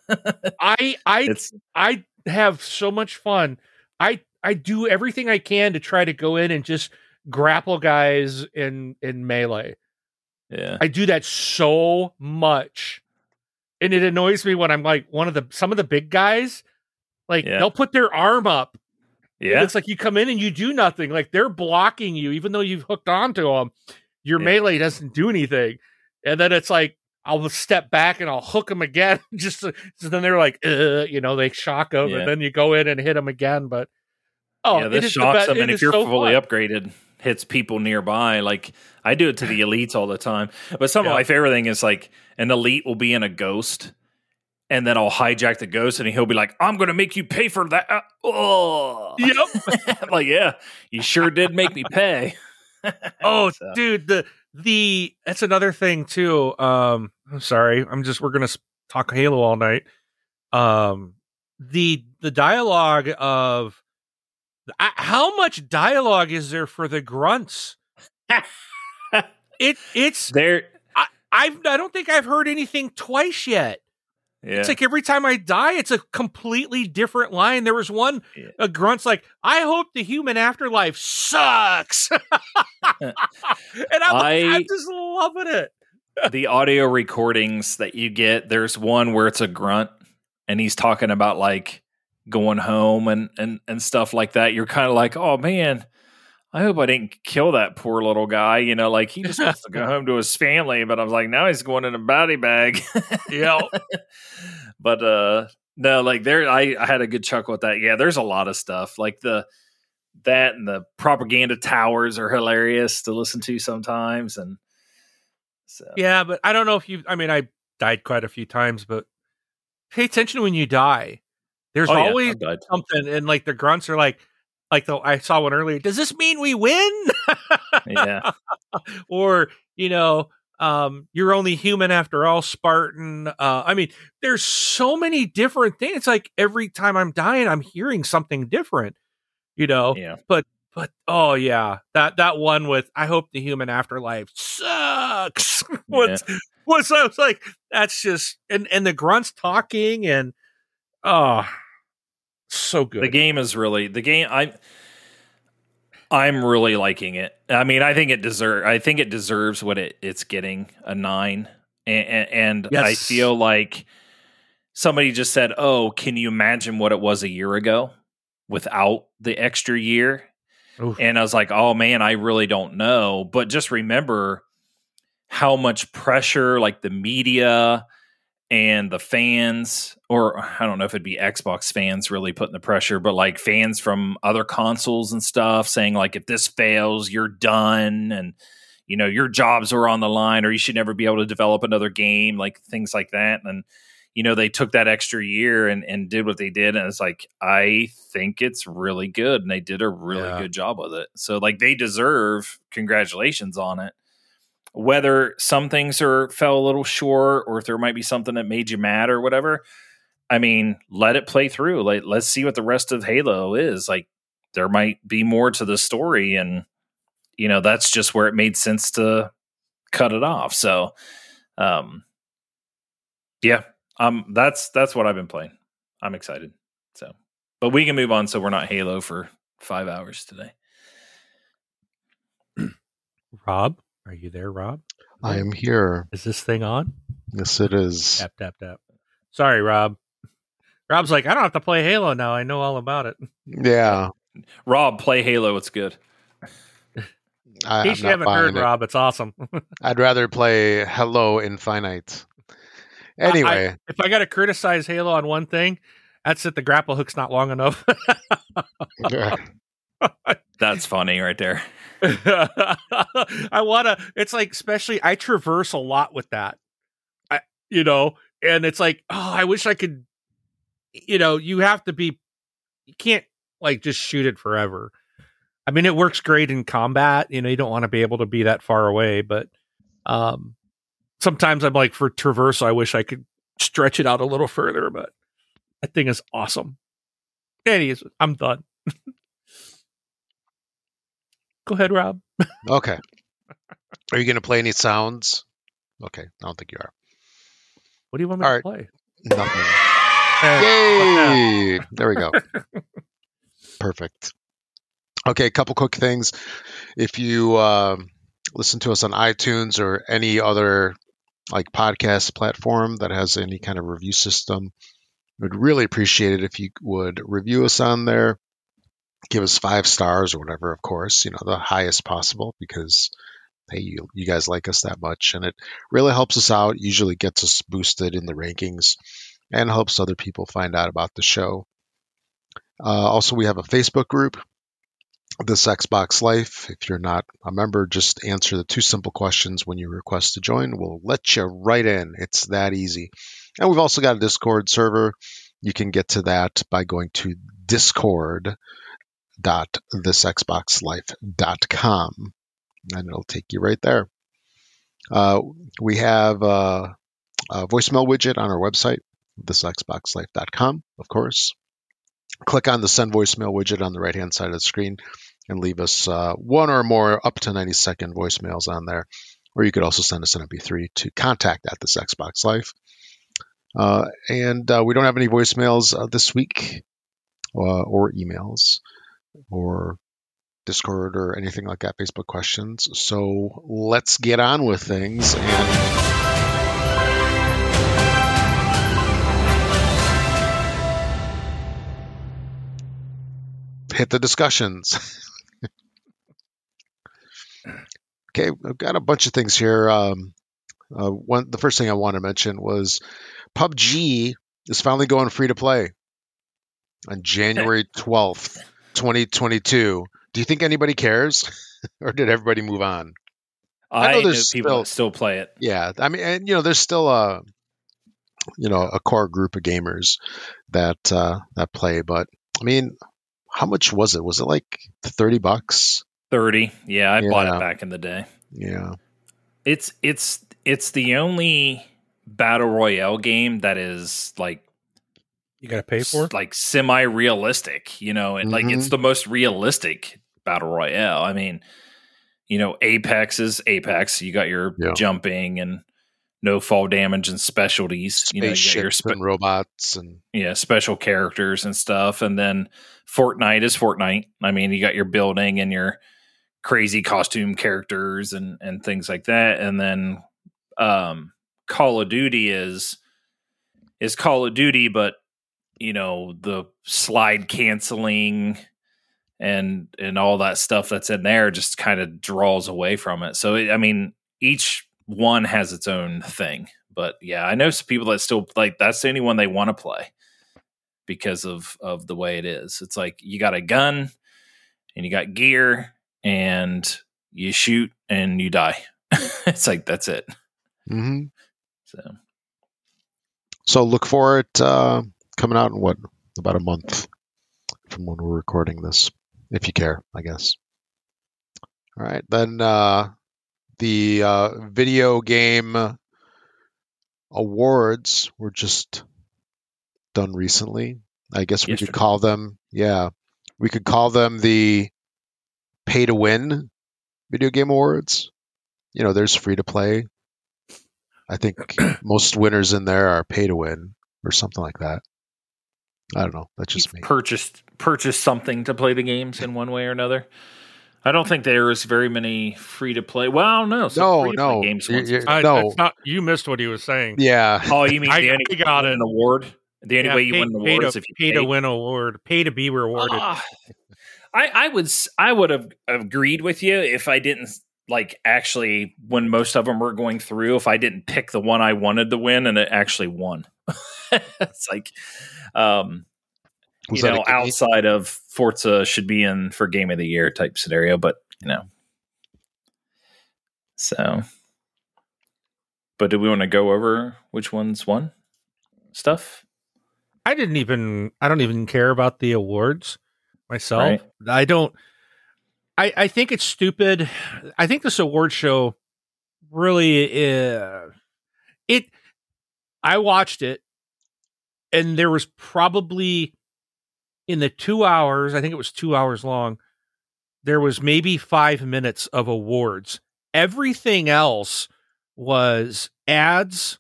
i i it's, i have so much fun I I do everything I can to try to go in and just grapple guys in in melee. Yeah. I do that so much. And it annoys me when I'm like one of the some of the big guys, like yeah. they'll put their arm up. Yeah. It's like you come in and you do nothing. Like they're blocking you, even though you've hooked onto them. Your yeah. melee doesn't do anything. And then it's like I'll step back and I'll hook them again. Just so, so then they're like, you know, they shock them, yeah. and then you go in and hit them again. But Oh, yeah, this shocks them, and if you're so fully fun. upgraded, hits people nearby. Like I do it to the elites all the time. But some yeah. of my favorite thing is like an elite will be in a ghost, and then I'll hijack the ghost, and he'll be like, "I'm going to make you pay for that." Uh, oh, yep. like yeah, you sure did make me pay. oh, so. dude, the the that's another thing too. Um, I'm sorry, I'm just we're gonna talk Halo all night. Um, the the dialogue of how much dialogue is there for the grunts? it it's there. I, I've I don't think I've heard anything twice yet. Yeah. It's like every time I die, it's a completely different line. There was one yeah. a grunt's like, "I hope the human afterlife sucks," and I'm, I, I'm just loving it. the audio recordings that you get, there's one where it's a grunt, and he's talking about like going home and and and stuff like that you're kind of like oh man I hope I didn't kill that poor little guy. You know, like he just wants to go home to his family, but I was like, now he's going in a body bag. Yeah. but uh no, like there I, I had a good chuckle with that. Yeah, there's a lot of stuff. Like the that and the propaganda towers are hilarious to listen to sometimes and so Yeah, but I don't know if you. I mean, I died quite a few times, but pay attention when you die. There's Oh, always I've something, and like the grunts are like, like the I saw one earlier. Does this mean we win? Yeah. or you know, um, you're only human after all, Spartan. Uh, I mean, there's so many different things. It's like every time I'm dying, I'm hearing something different. You know, Yeah. but but oh yeah, that that one with I hope the human afterlife sucks. was was I was like that's just and and the grunts talking and oh so good. The game is really the game I I'm really liking it. I mean, I think it deserve I think it deserves what it, it's getting a 9 and, and I Yes. feel like somebody just said, "Oh, can you imagine what it was a year ago without the extra year?" Oof. And I was like, "Oh man, I really don't know." But just remember how much pressure like the media and the fans or I don't know if it'd be Xbox fans really putting the pressure, but like fans from other consoles and stuff saying like if this fails, you're done and you know, your jobs are on the line or you should never be able to develop another game, like things like that. And you know, they took that extra year and, and did what they did. And it's like, I think it's really good. And they did a really Yeah. good job with it. So like they deserve congratulations on it whether some things are fell a little short or if there might be something that made you mad or whatever i mean let it play through. Like let's see what the rest of halo is. Like there might be more to the story and you know that's just where it made sense to cut it off. So um yeah um that's that's what i've been playing. I'm excited. So but we can move on so we're not halo for five hours today. Rob, are you there, Rob? I am here. Is this thing on? Yes, it is. Tap tap tap. Sorry, Rob. Rob's like, I don't have to play Halo now. I know all about it. Yeah. rob play halo it's good I, In I'm case you haven't buying heard, it. Rob, it's awesome. I'd rather play Halo Infinite. Anyway, if I got to criticize Halo on one thing, that's that the grapple hook's not long enough. that's funny right there I want to. It's like, especially, I traverse a lot with that. I, you know, and it's like, oh, I wish I could. You know, you have to be. You can't like just shoot it forever. I mean, it works great in combat. You know, you don't want to be able to be that far away, but um, sometimes I'm like, for traversal, I wish I could stretch it out a little further. But that thing is awesome. Anyways, I'm done. Go ahead, Rob. okay. Are you going to play any sounds? Okay. I don't think you are. What do you want me All to right. play? Nothing. Yay! There we go. Perfect. Okay, a couple quick things. If you um listen to us on iTunes or any other like podcast platform that has any kind of review system, we'd really appreciate it if you would review us on there. Give us five stars or whatever, of course, you know, the highest possible because hey, you, you guys like us that much. And it really helps us out, usually gets us boosted in the rankings and helps other people find out about the show. Uh, also, we have a Facebook group, This Xbox Life. If you're not a member, just answer the two simple questions when you request to join. We'll let you right in. It's that easy. And we've also got a Discord server. You can get to that by going to discord.thisxboxlife.com and it'll take you right there. Uh, we have uh, a voicemail widget on our website, thisxboxlife.com, of course. Click on the send voicemail widget on the right hand side of the screen and leave us uh, one or more up to 90 second voicemails on there. Or you could also send us an MP3 to contact at this Xbox Life. Uh, and uh, we don't have any voicemails uh, this week uh, or emails or Discord or anything like that, Facebook questions. So let's get on with things and. Hit the discussions. Okay, I've got a bunch of things here. Um, uh, one, the first thing I want to mention was PUBG is finally going free to play on January twelfth, twenty twenty two. Do you think anybody cares, or did everybody move on? I, know, there's people still, still play it. Yeah, I mean, and you know, there's still a you know a core group of gamers that uh, that play, but I mean, how much was it? Was it like thirty bucks? Thirty. Yeah, I yeah. bought it back in the day. Yeah. It's it's it's the only battle royale game that is like you got to pay for like semi realistic, you know, and mm-hmm. like it's mm-hmm. the most realistic battle royale. I mean, you know, Apex is Apex. You got your yeah. jumping and no fall damage and specialties. Space you know, you your spe- and robots and yeah, special characters and stuff. And then Fortnite is Fortnite. I mean, you got your building and your crazy costume characters and and things like that. And then um, Call of Duty is is Call of Duty, but you know the slide canceling and and all that stuff that's in there just kind of draws away from it. So I mean, each one has its own thing. But yeah, I know some people that still like that's the only one they want to play because of of the way it is. It's like you got a gun and you got gear and you shoot and you die. it's like that's it. Mm-hmm. So, so look for it uh, coming out in what about a month from when we're recording this, if you care, I guess. All right, then uh, the uh, video game awards were just done recently. I guess we Yesterday. could call them, yeah, we could call them the pay to win video game awards. You know, there's free to play. I think most winners in there are pay to win or something like that. I don't know. That's just me. Purchased purchased something to play the games in one way or another. I don't think there is very many free to play. Well, no, no, no games. I, no, not, you missed what he was saying. Yeah. Oh, you mean the only got an award? The only yeah, way you pay, win an award is if you pay, pay to win an award, pay to be rewarded. Uh, I, I would I would have agreed with you if I didn't like actually when most of them were going through if I didn't pick the one I wanted to win and it actually won. it's like um was you know, outside of Forza should be in for game of the year type scenario, but you know. So but do we want to go over which ones won stuff? I didn't even I don't even care about the awards myself. Right. I don't I, I think it's stupid. I think this award show really uh, it I watched it and there was probably in the 2 hours, I think it was 2 hours long, there was maybe 5 minutes of awards. Everything else was ads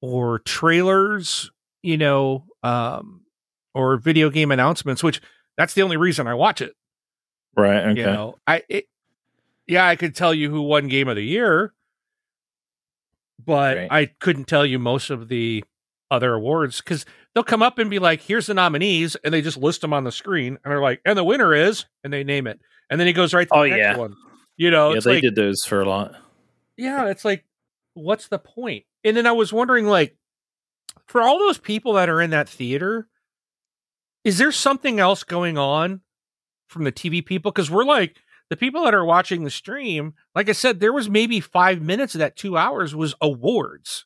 or trailers, you know, um, or video game announcements, which that's the only reason I watch it. Right. Okay. You know, I it, yeah, I could tell you who won game of the year, but right. I couldn't tell you most of the other awards because they'll come up and be like, "Here's the nominees," and they just list them on the screen, and they're like, "And the winner is," and they name it, and then he goes right to oh, the next yeah. one. You know, yeah, they like, did those for a lot. Yeah, it's like, what's the point? And then I was wondering, like, for all those people that are in that theater, is there something else going on from the TV people because we're like the people that are watching the stream. Like I said, there was maybe five minutes of that two hours was awards.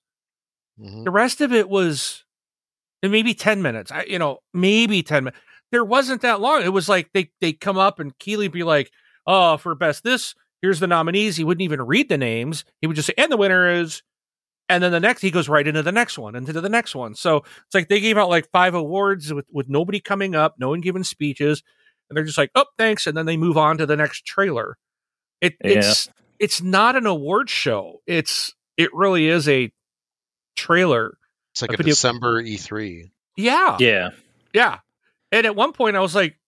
Mm-hmm. The rest of it was maybe ten minutes. I, you know, maybe ten minutes. There wasn't that long. It was like they they come up and Keighley be like, "Oh, for best this, here's the nominees." He wouldn't even read the names. He would just say, "And the winner is." And then the next, he goes right into the next one, into the next one. So it's like they gave out like five awards with, with nobody coming up, no one giving speeches and they're just like, "Oh, thanks," and then they move on to the next trailer. It, yeah. It's it's not an award show. It's it really is a trailer. It's like a, a video- December E3. Yeah, yeah, yeah. And at one point, I was like,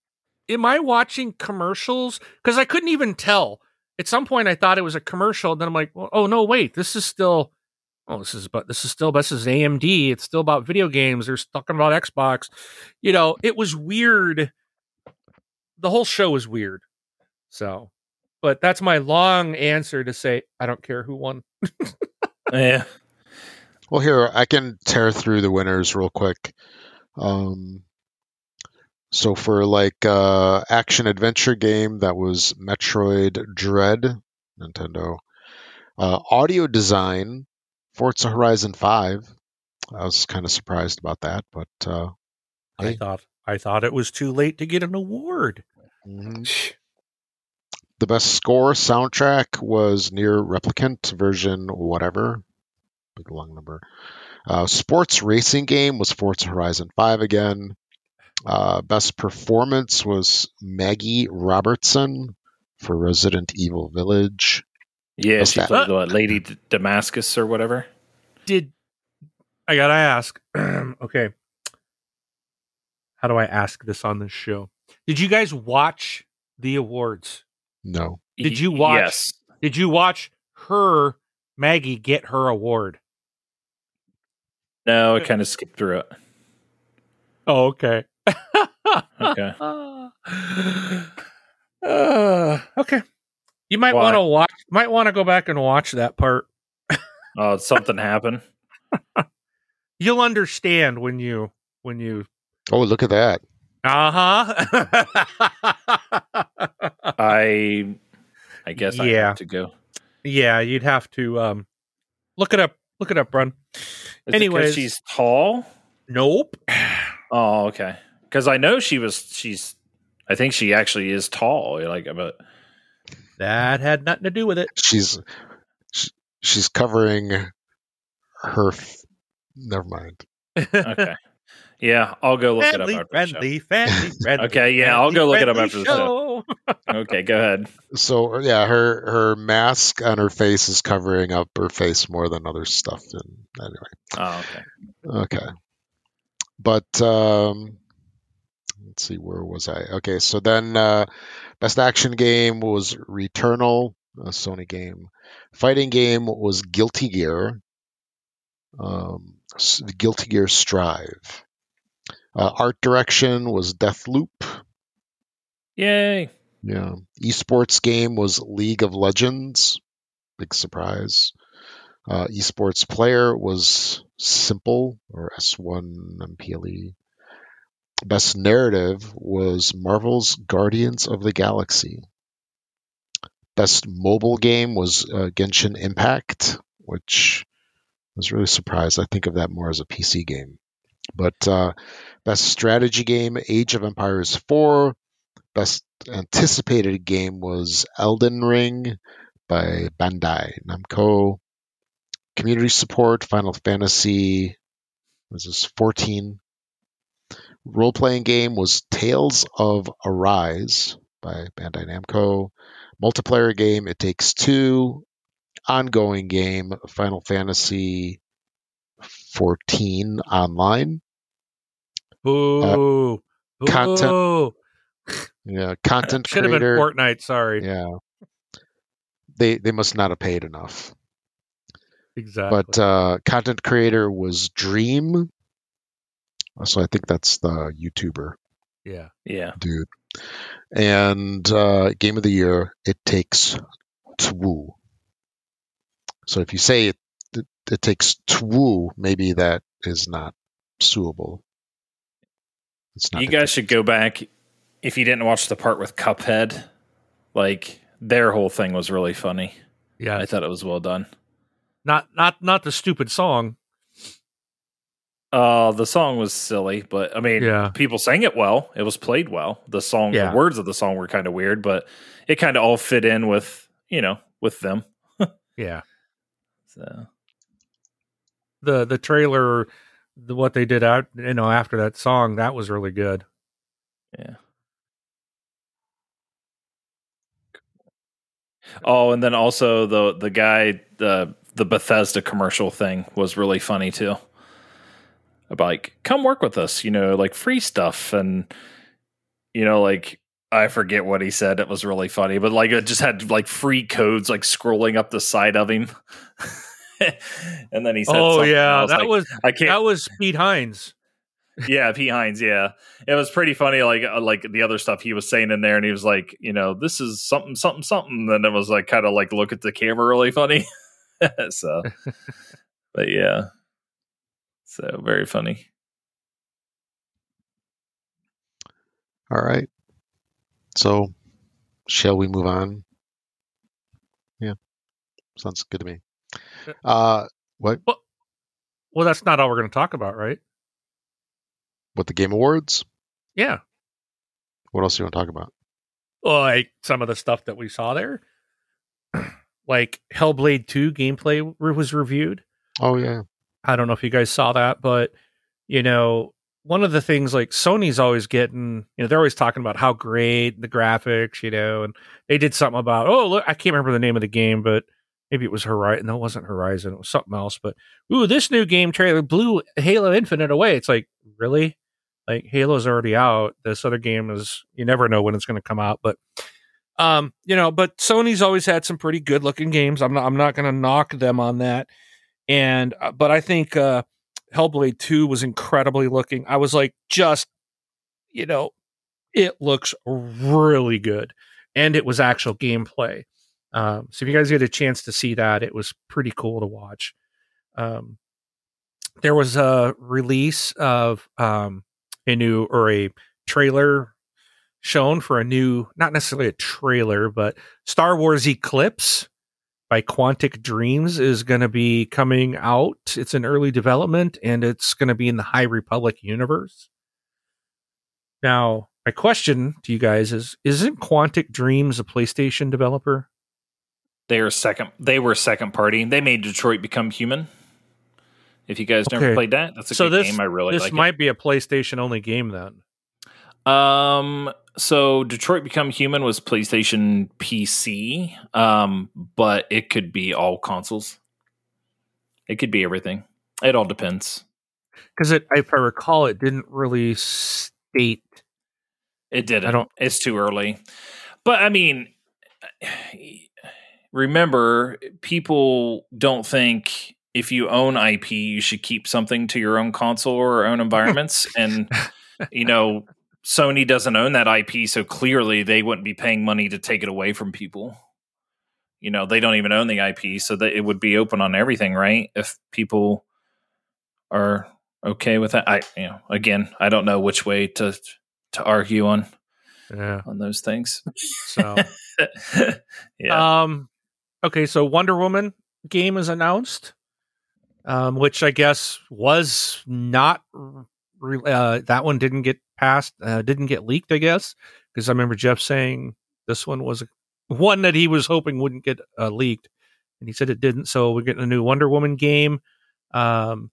"Am I watching commercials?" Because I couldn't even tell. At some point, I thought it was a commercial. And Then I'm like, well, "Oh no, wait! This is still." Oh, this is but this is still this is AMD. It's still about video games. They're talking about Xbox. You know, it was weird the whole show was weird. So, but that's my long answer to say I don't care who won. yeah. Well, here I can tear through the winners real quick. Um, so for like uh, action adventure game, that was Metroid Dread, Nintendo. Uh, audio design, Forza Horizon Five. I was kind of surprised about that, but uh, I Hey. thought I thought it was too late to get an award. mhm. the best score soundtrack was NieR Replicant version whatever, big long number. Uh, sports racing game was Forza Horizon 5 again. Uh, best performance was Maggie Robertson for Resident Evil Village. Yeah, What's she that? played what, Lady D- Damascus or whatever. Did I gotta ask? okay, how do I ask this on this show? Did you guys watch the awards? No. Did you watch- Yes. Did you watch her Maggie get her award? No, I kind of skipped through it. Oh, okay. Okay. Uh, okay. You might want to watch. Might want to go back and watch that part. Oh, something happened. You'll understand when you when you. Oh, look at that. Uh huh. I, I guess yeah. I Yeah. have to go. yeah, you'd have to um look it up. Look it up, Brun. Is Anyways. she's tall. Nope. Oh, okay. Because I know she was. She's. I think she actually is tall. Like, but That had nothing to do with it. She's sh- she's covering her. F- Never mind. okay. Yeah, I'll go look friendly, it up after friendly, friendly, friendly. Okay, yeah, I'll go look it up friendly after the show. show. Okay, go ahead. So yeah, her her mask on her face is covering up her face more than other stuff. And anyway, Oh, okay. okay. But um, let's see, where was I? Okay, so then uh, best action game was Returnal, a Sony game. Fighting game was Guilty Gear. Um, Guilty Gear Strive. Uh, art direction was Deathloop. Yay. Yeah. Esports game was League of Legends. Big surprise. Uh, esports player was Simple or S1 MPLE. Best narrative was Marvel's Guardians of the Galaxy. Best mobile game was uh, Genshin Impact, which I was really surprised. I think of that more as a PC game. But uh, best strategy game, Age of Empires 4. Best anticipated game was Elden Ring by Bandai Namco. Community support, Final Fantasy, was this 14? Role playing game was Tales of Arise by Bandai Namco. Multiplayer game, It Takes Two. Ongoing game, Final Fantasy 14 Online. Boo. Boo. content Yeah, content Should have been. Fortnite. Sorry. Yeah. They they must not have paid enough. Exactly. But uh, content creator was Dream. So I think that's the YouTuber yeah. Yeah. dude. And uh, game of the year, it takes two. So if you say it, it, it takes two, maybe that is not suable. It's not You guys should go back if you didn't watch the part with Cuphead. Like their whole thing was really funny. Yeah. I thought it was well done. not not not the stupid song. Uh the song was silly, but I mean Yeah. people sang it well. It was played well. The song Yeah. the words of the song were kind of weird, but it kind of all fit in with, you know, with them. Yeah. So The the trailer, the, what they did out, you know, after that song, that was really good. Yeah. Oh, and then also the the guy the the Bethesda commercial thing was really funny too. About like, come work with us, you know, like free stuff and you know, like I forget what he said. It was really funny, but like it just had like free codes like scrolling up the side of him. and then he said, Oh something yeah, else, that like, was I can't. that was Pete Hines. yeah, Pete Hines. Yeah, it was pretty funny. Like uh, like the other stuff he was saying in there, and he was like, you know, this is something something something. And it was like kind of like look at the camera, really funny. so, but yeah, so very funny. All right. So, shall we move on? Yeah, sounds good to me. Uh, what? Well, well, that's not all we're going to talk about, right? What the Game Awards? Yeah. What else do you want to talk about? Like some of the stuff that we saw there, like Hellblade Two gameplay was reviewed. Oh yeah. I don't know if you guys saw that, but you know, one of the things like Sony's always getting, you know, they're always talking about how great the graphics, you know, and they did something about, oh, look, I can't remember the name of the game, but maybe it was Horizon. No, it wasn't Horizon. It was something else. But ooh, this new game trailer blew Halo Infinite away. It's like, really? Like Halo's already out. This other game is you never know when it's going to come out, but um, you know, but Sony's always had some pretty good looking games. I'm not I'm not going to knock them on that. And uh, but I think uh Hellblade 2 was incredibly looking. I was like just you know, it looks really good and it was actual gameplay. Um, so if you guys get a chance to see that, it was pretty cool to watch. Um, there was a release of um, a new or a trailer shown for a new, not necessarily a trailer, but Star Wars Eclipse by Quantic Dreams is going to be coming out. It's in early development and it's going to be in the High Republic universe. Now, my question to you guys is Isn't Quantic Dreams a PlayStation developer? They are second. They were second party. They made Detroit Become Human. If you guys never played that, that's a so good this, game. I really this like might be a PlayStation only game then. Um, so Detroit Become Human was PlayStation PC, um, but it could be all consoles. It could be everything. It all depends. Because it, if I recall, it didn't really state. It didn't. I don't- It's too early. But I mean, remember, people don't think if you own IP, you should keep something to your own console or own environments. and you know, Sony doesn't own that IP, so clearly they wouldn't be paying money to take it away from people. You know, they don't even own the IP, so that it would be open on everything, right? If people are okay with that, I you know, again, I don't know which way to to argue on Yeah. on those things. So, yeah, um, okay. So Wonder Woman game is announced, um, which I guess was not. Re- uh, that one didn't get passed. Uh, didn't get leaked. I guess because I remember Jeff saying this one was one that he was hoping wouldn't get uh, leaked, and he said it didn't. So we're getting a new Wonder Woman game. Um,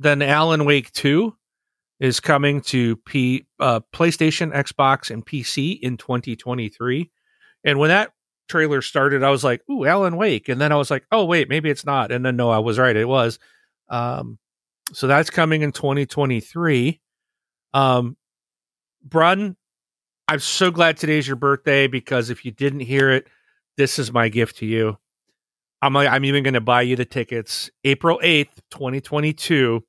then Alan Wake Two is coming to P, uh, PlayStation, Xbox, and PC in 2023. And when that trailer started, I was like, "Ooh, Alan Wake," and then I was like, "Oh, wait, maybe it's not." And then no, I was right; it was. Um, so that's coming in 2023. Um, Brun, I'm so glad today's your birthday because if you didn't hear it, this is my gift to you. I'm like, I'm even going to buy you the tickets. April 8th, 2022.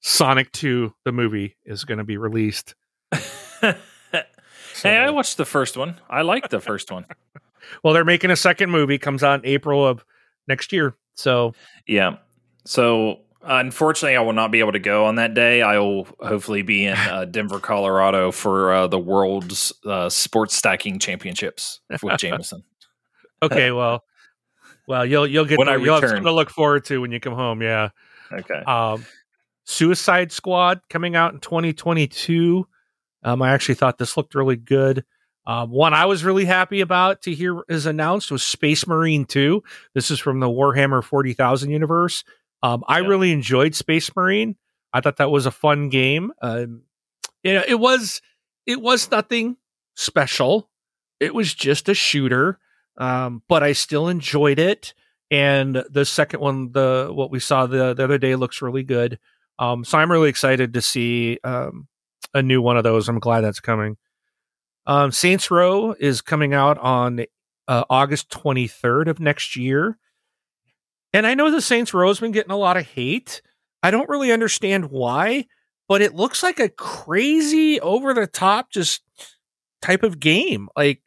Sonic 2, the movie, is going to be released. hey, I watched the first one. I liked the first one. Well, they're making a second movie. Comes out in April of next year. So Yeah. So unfortunately, I will not be able to go on that day. I will hopefully be in uh, Denver, Colorado for uh, the world's uh, sports stacking championships with Jameson. okay, well, well, you'll you'll get When to, I you'll have something to look forward to when you come home. Yeah. Okay. Um, Suicide Squad coming out in 2022. Um, I actually thought this looked really good. Um, one I was really happy about to hear is announced was Space Marine 2. This is from the Warhammer 40,000 universe. Um, I Yeah. really enjoyed Space Marine. I thought that was a fun game. Um, you know, it was it was nothing special. It was just a shooter, um, but I still enjoyed it. And the second one, the what we saw the, the other day, looks really good. Um, so I'm really excited to see um, a new one of those. I'm glad that's coming. Um, Saints Row is coming out on uh, August 23rd of next year. And I know the Saints Row has been getting a lot of hate. I don't really understand why. but it looks like a crazy over the top just type of game. Like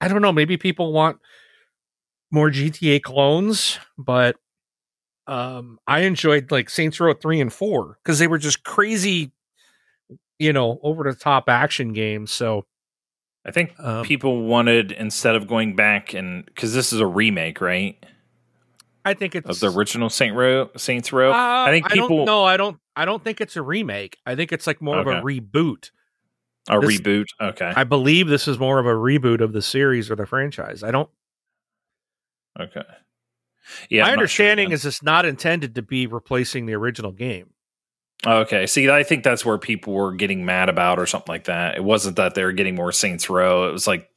I don't know, maybe people want more GTA clones, but um I enjoyed like Saints Row 3 and 4 cuz they were just crazy you know, over the top action games. So I think Um, people wanted instead of going back and because this is a remake, right, I think it's of the original Saint Row, Saints Row. Uh, I think people no, I don't. I don't think it's a remake. I think it's like more of a reboot. a this- reboot. Okay, I believe this is more of a reboot of the series or the franchise. I don't. okay. Yeah, my I'm not sure understanding is it's not intended to be replacing the original game. Okay, see, I think that's where people were getting mad about or something like that. It wasn't that they were getting more Saints Row. It was like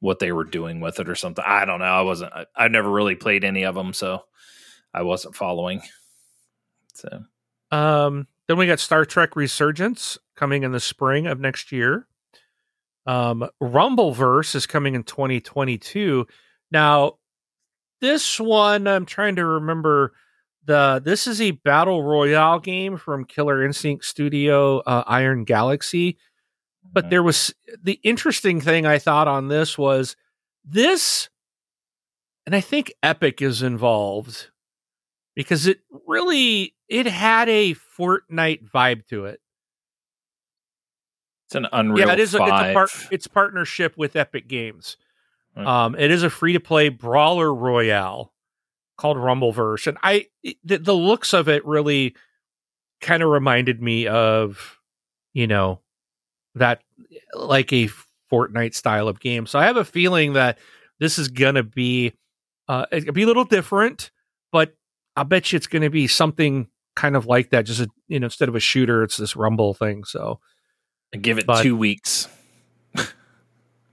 what they were doing with it or something. I don't know. I wasn't. I, I never really played any of them, so I wasn't following. So Um, then we got Star Trek Resurgence coming in the spring of next year. Um, Rumbleverse is coming in 2022. Now, this one I'm trying to remember. The this is a battle royale game from Killer Instinct Studio, uh, Iron Galaxy. But there was the interesting thing I thought on this was this, and I think Epic is involved because it really it had a Fortnite vibe to it. it's an Unreal. yeah, it is. A, it's a part. 5. It's partnership with Epic Games. Okay. Um, it is a free to play brawler royale called Rumbleverse, and I the, the looks of it really kind of reminded me of you know that like a Fortnite style of game. So I have a feeling that this is gonna be uh, it'll be a little different, but I bet you it's gonna be something kind of like that. Just a, you know, instead of a shooter, it's this Rumble thing. So. Give it but- two weeks.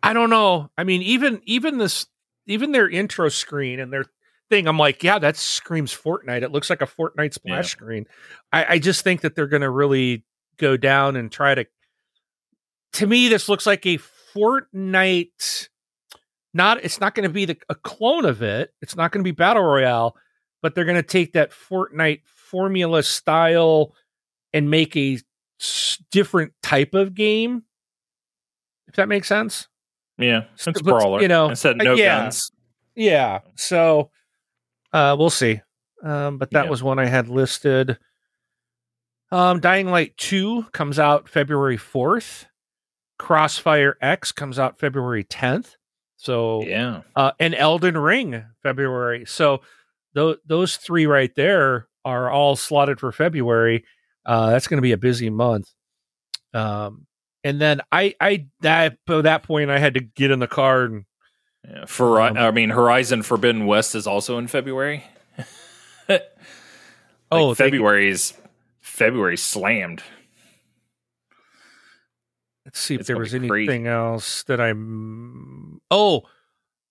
I don't know. I mean, even even this even their intro screen and their thing, I'm like, yeah, that screams Fortnite. It looks like a Fortnite splash Yeah. screen. I, I just think that they're gonna really go down and try to to me, this looks like a Fortnite not it's not gonna be the a clone of it. It's not gonna be Battle Royale, but they're gonna take that Fortnite formula style and make a s- different type of game. If that makes sense. Yeah, it's But, brawler. you know, instead uh, no yeah. guns. Yeah. So uh we'll see. Um but that Yeah. was one I had listed. Um Dying Light 2 comes out February 4th. Crossfire X comes out February 10th. So Yeah, uh and Elden Ring February. So tho- those three right there are all slotted for February. Uh that's going to be a busy month. Um and then I I that at that point I had to get in the car and yeah. For Um, I mean, Horizon Forbidden West is also in February. Like, Oh, February's February slammed. Let's see if It's there was be crazy. anything else that I'm. Oh,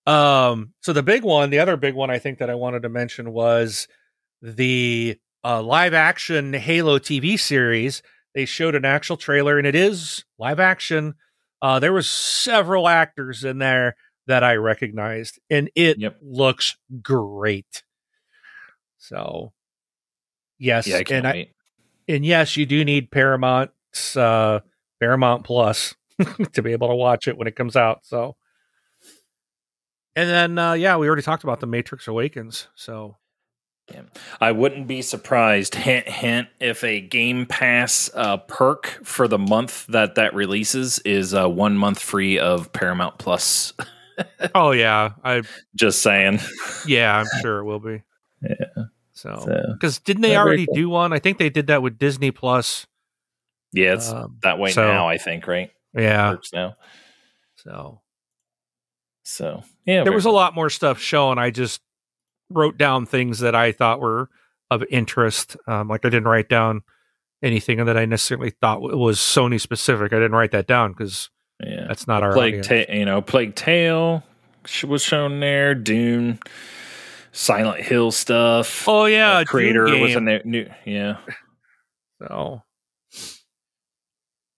um. So the big one, the other big one, I think that I wanted to mention was the uh, live action Halo TV series. They showed an actual trailer, and it is live action. Uh, there was several actors in there that I recognized, and it Yep. looks great. So, yes, Yeah, I and I, wait. and yes, you do need Paramount's uh, Paramount Plus to be able to watch it when it comes out. So, and then uh, yeah, we already talked about the Matrix Awakens. So I wouldn't be surprised. Hint, hint. If a Game Pass uh, perk for the month that that releases is uh, one month free of Paramount Plus. oh yeah, I Just saying. yeah, I'm sure it will be. Yeah. So So, because didn't they already cool. do one? I think they did that with Disney Plus. yeah, it's Um, that way so- now. I think right. Yeah. Works now. So So yeah, there was a lot more stuff shown. I just wrote down things that I thought were of interest. Um, like I didn't write down anything that I necessarily thought was Sony specific. I didn't write that down because yeah. that's not our Plague, ta- you know, Plague Tale was shown there. Dune, Silent Hill stuff. oh yeah, Uh, creator was in there. New, yeah, So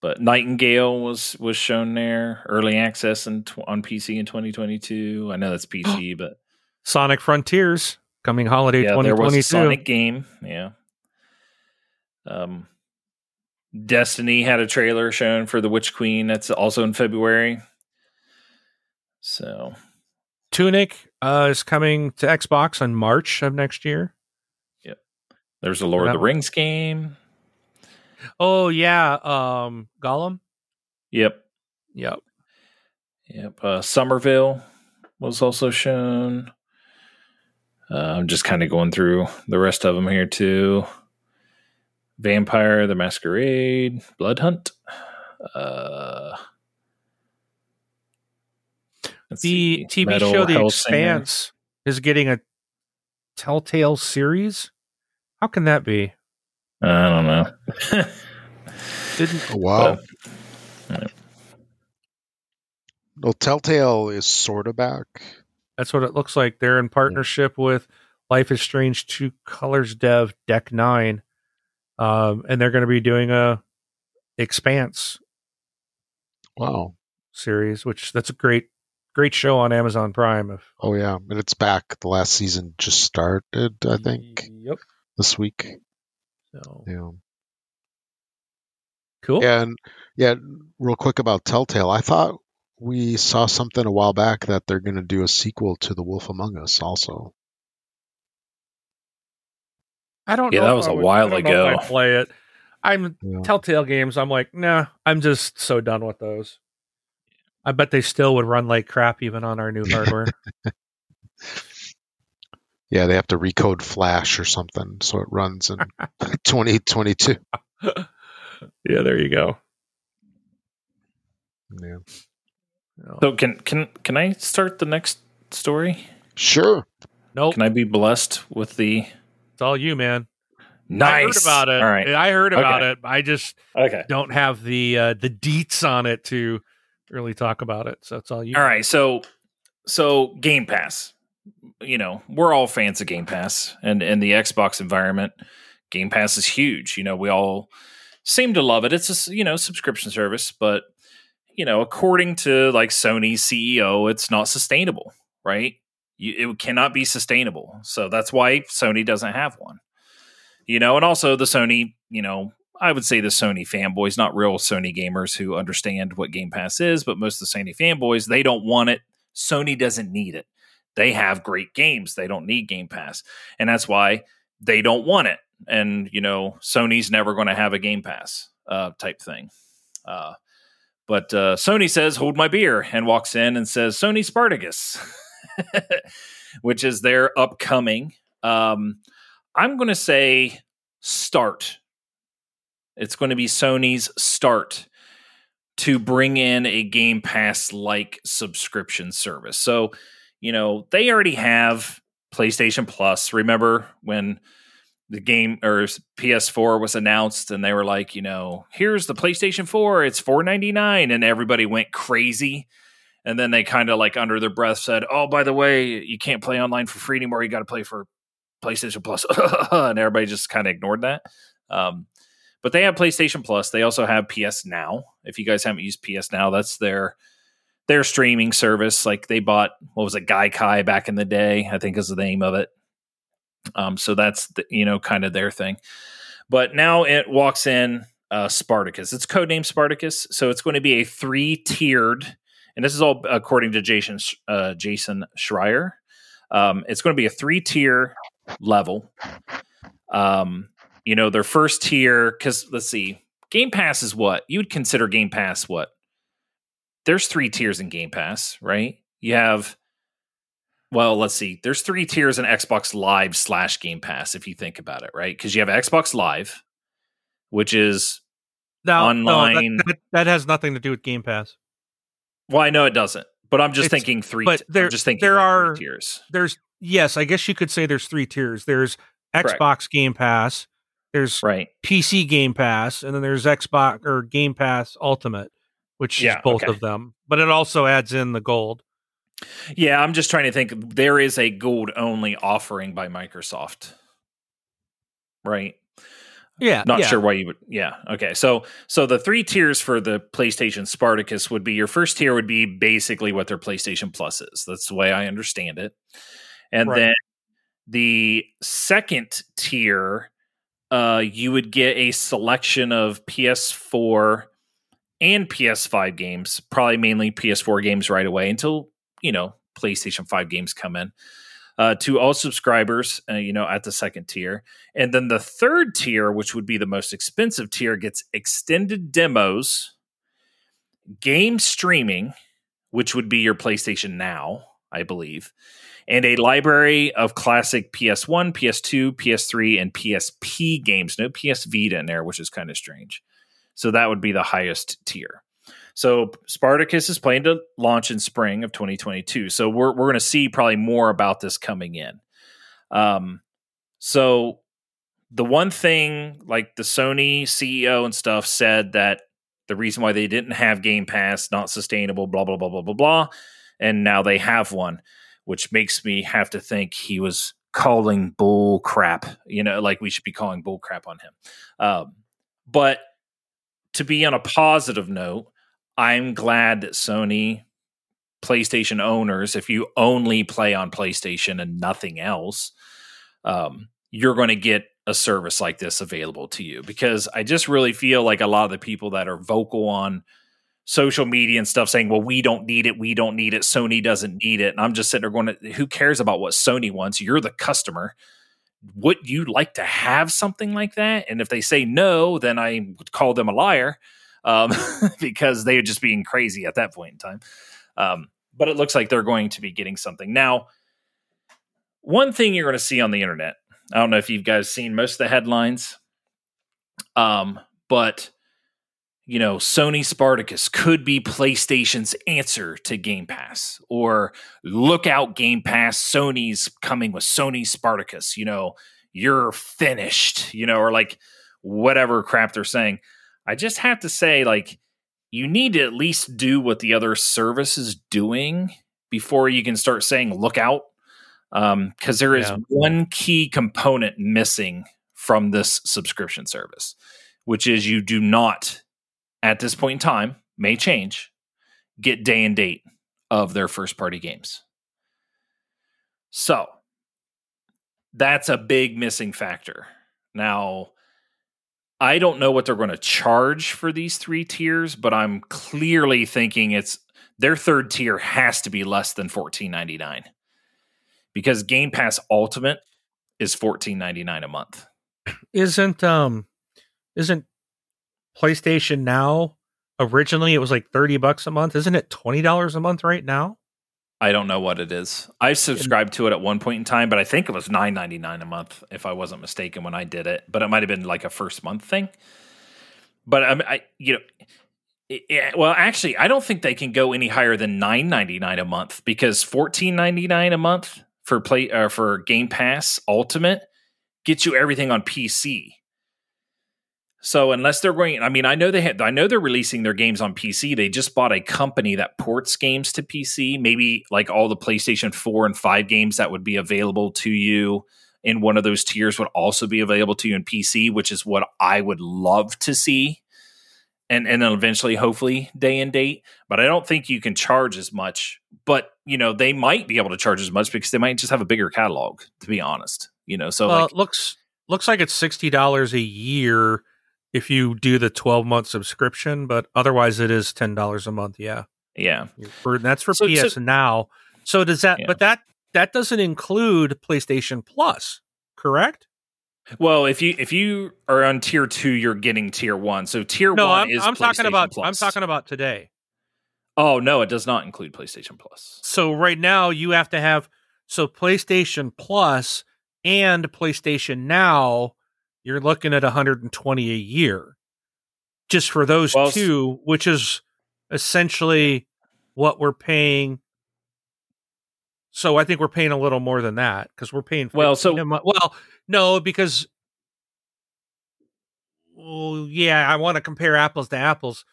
but Nightingale was was shown there. Early access in tw- on PC in 2022. I know that's PC, but Sonic Frontiers coming holiday yeah, there was 2022. a Sonic game. Yeah. Um, Destiny had a trailer shown for the Witch Queen. That's also in February. So, Tunic uh, is coming to Xbox on March of next year. Yep. There's a Lord of the Rings game. Oh yeah, um, Gollum. Yep. Yep. Yep. Uh, Somerville was also shown. Uh, I'm just kind of going through the rest of them here too. Vampire the Masquerade, Blood Hunt. Uh, the see. TV Metal show The Expanse is getting a Telltale series. How can that be? I don't know. Didn't oh, wow. But, well, Telltale is sort of back. That's what it looks like. They're in partnership yeah. with Life is Strange True Colors Dev Deck Nine, um, and they're going to be doing a Expanse. Wow, series, which that's a great, great show on Amazon Prime. If, oh yeah, and it's back. The last season just started, I think. Yep. This week. So. Yeah. Cool. And yeah, real quick about Telltale. I thought we saw something a while back that they're going to do a sequel to The Wolf Among Us also. I don't yeah, know. that was a would, while ago. I play it. I'm yeah. Telltale games. I'm like, nah, I'm just so done with those. I bet they still would run like crap even on our new hardware. yeah, they have to recode Flash or something so it runs in 2022. yeah, there you go. Yeah. So can can can I start the next story? Sure. Nope. Can I be blessed with the? It's all you, man. Nice. I heard about it. All right. I heard about okay. it. I just okay. don't have the uh, the deets on it to really talk about it. So it's all you. All right. So so Game Pass. You know, we're all fans of Game Pass and and the Xbox environment. Game Pass is huge. You know, we all seem to love it. It's a you know subscription service, but you know, according to like Sony's CEO, it's not sustainable, right? You, it cannot be sustainable. So that's why Sony doesn't have one. You know, and also the Sony, you know, I would say the Sony fanboys, not real Sony gamers who understand what Game Pass is, but most of the Sony fanboys, they don't want it. Sony doesn't need it. They have great games. They don't need Game Pass. And that's why they don't want it. And, you know, Sony's never going to have a Game Pass uh, type thing. Uh, but uh, Sony says, "Hold my beer," and walks in and says, "Sony Spartacus," which is their upcoming. Um, I'm going to say start. It's going to be Sony's start to bring in a Game Pass like subscription service. So, you know, they already have PlayStation Plus. Remember when the game or PS4 was announced and they were like, you know, here's the PlayStation 4, it's 499 and everybody went crazy. And then they kind of like under their breath said, "Oh, by the way, you can't play online for free anymore. You got to play for PlayStation Plus." and everybody just kind of ignored that. Um, but they have PlayStation Plus. They also have PS Now. If you guys haven't used PS Now, that's their their streaming service. Like they bought what was it, Gaikai back in the day, I think is the name of it. Um, so that's the, you know kind of their thing. But now it walks in uh, Spartacus. It's codenamed Spartacus, so it's going to be a three tiered, and this is all according to Jason uh, Jason Schreier. Um, it's going to be a three tier level. Um, you know, their first tier because let's see, Game Pass is what you would consider Game Pass. What there's three tiers in Game Pass, right? You have well, let's see. There's three tiers in Xbox Live slash Game Pass, if you think about it, right? Because you have Xbox Live, which is now, online. No, that, that, that, has nothing to do with Game Pass. Well, I know it doesn't, but I'm just it's, thinking three. But there, just thinking there are tiers. There's yes, I guess you could say there's three tiers. There's Xbox Correct. Game Pass. There's right. PC Game Pass, and then there's Xbox or Game Pass Ultimate, which yeah, is both okay. of them. But it also adds in the gold. Yeah, I'm just trying to think. There is a gold only offering by Microsoft, right? Yeah, not yeah. sure why you would. Yeah, okay. So, so the three tiers for the PlayStation Spartacus would be your first tier would be basically what their PlayStation Plus is. That's the way I understand it, and right. then the second tier uh, you would get a selection of PS4 and PS5 games, probably mainly PS4 games right away until, you know, PlayStation 5 games come in. Uh, to all subscribers, uh, you know, at the second tier. And then the third tier, which would be the most expensive tier, gets extended demos, game streaming, which would be your PlayStation Now, I believe, and a library of classic PS1, PS2, PS3, and PSP games. No PS Vita in there, which is kind of strange. So that would be the highest tier. So Spartacus is planned to launch in spring of 2022. So we're we're going to see probably more about this coming in. Um, so the one thing, like the Sony CEO and stuff, said that the reason why they didn't have Game Pass not sustainable, blah blah blah blah blah blah, and now they have one, which makes me have to think he was calling bull crap. You know, like we should be calling bull crap on him. Um, but to be on a positive note, I'm glad that Sony PlayStation owners, if you only play on PlayStation and nothing else, um, you're going to get a service like this available to you because I just really feel like a lot of the people that are vocal on social media and stuff saying, well, we don't need it, we don't need it, Sony doesn't need it. And I'm just sitting there going, who cares about what Sony wants? You're the customer. Would you like to have something like that? And if they say no, then I would call them a liar um, because they are just being crazy at that point in time. Um, but it looks like they're going to be getting something. Now, one thing you're going to see on the internet, I don't know if you guys seen most of the headlines, um, but you know, Sony Spartacus could be PlayStation's answer to Game Pass, or look out, Game Pass, Sony's coming with Sony Spartacus. You know, you're finished, you know, or like whatever crap they're saying. I just have to say, like, you need to at least do what the other service is doing before you can start saying look out. Because um, there is yeah. one key component missing from this subscription service, which is you do not, at this point in time, may change, get day and date of their first party games. So that's a big missing factor. Now, I don't know what they're going to charge for these three tiers, but I'm clearly thinking it's their third tier has to be less than fourteen ninety nine because Game Pass Ultimate is fourteen ninety nine a month. Isn't um isn't PlayStation Now originally it was like thirty bucks a month? Isn't it twenty dollars a month right now? I don't know what it is. I subscribed to it at one point in time, but I think it was nine ninety nine a month, if I wasn't mistaken when I did it. But it might have been like a first month thing. But I, I you know, it, well, actually, I don't think they can go any higher than nine ninety nine a month because fourteen ninety nine a month for play uh, for Game Pass Ultimate gets you everything on PC. So unless they're going, I mean, I know they had, I know they're releasing their games on PC. They just bought a company that ports games to PC. Maybe like all the PlayStation Four and Five games that would be available to you in one of those tiers would also be available to you in PC, which is what I would love to see. And and then eventually, hopefully, day and date. But I don't think you can charge as much. But you know, they might be able to charge as much because they might just have a bigger catalog. To be honest, you know, so like, looks looks like it's sixty dollars a year if you do the 12 month subscription, but otherwise it is $10 a month. Yeah. Yeah. For, that's for so, PS so, now. So does that, yeah. but that, that doesn't include PlayStation Plus, correct? Well, if you if you are on tier two, you're getting tier one. So tier no, one I'm, is I'm talking about Plus. I'm talking about today. Oh no, it does not include PlayStation Plus. So right now you have to have so PlayStation Plus and PlayStation Now you're looking at 120 a year just for those well, two, which is essentially what we're paying. So I think we're paying a little more than that because we're paying. Well, so well, no, because well, yeah, I want to compare apples to apples.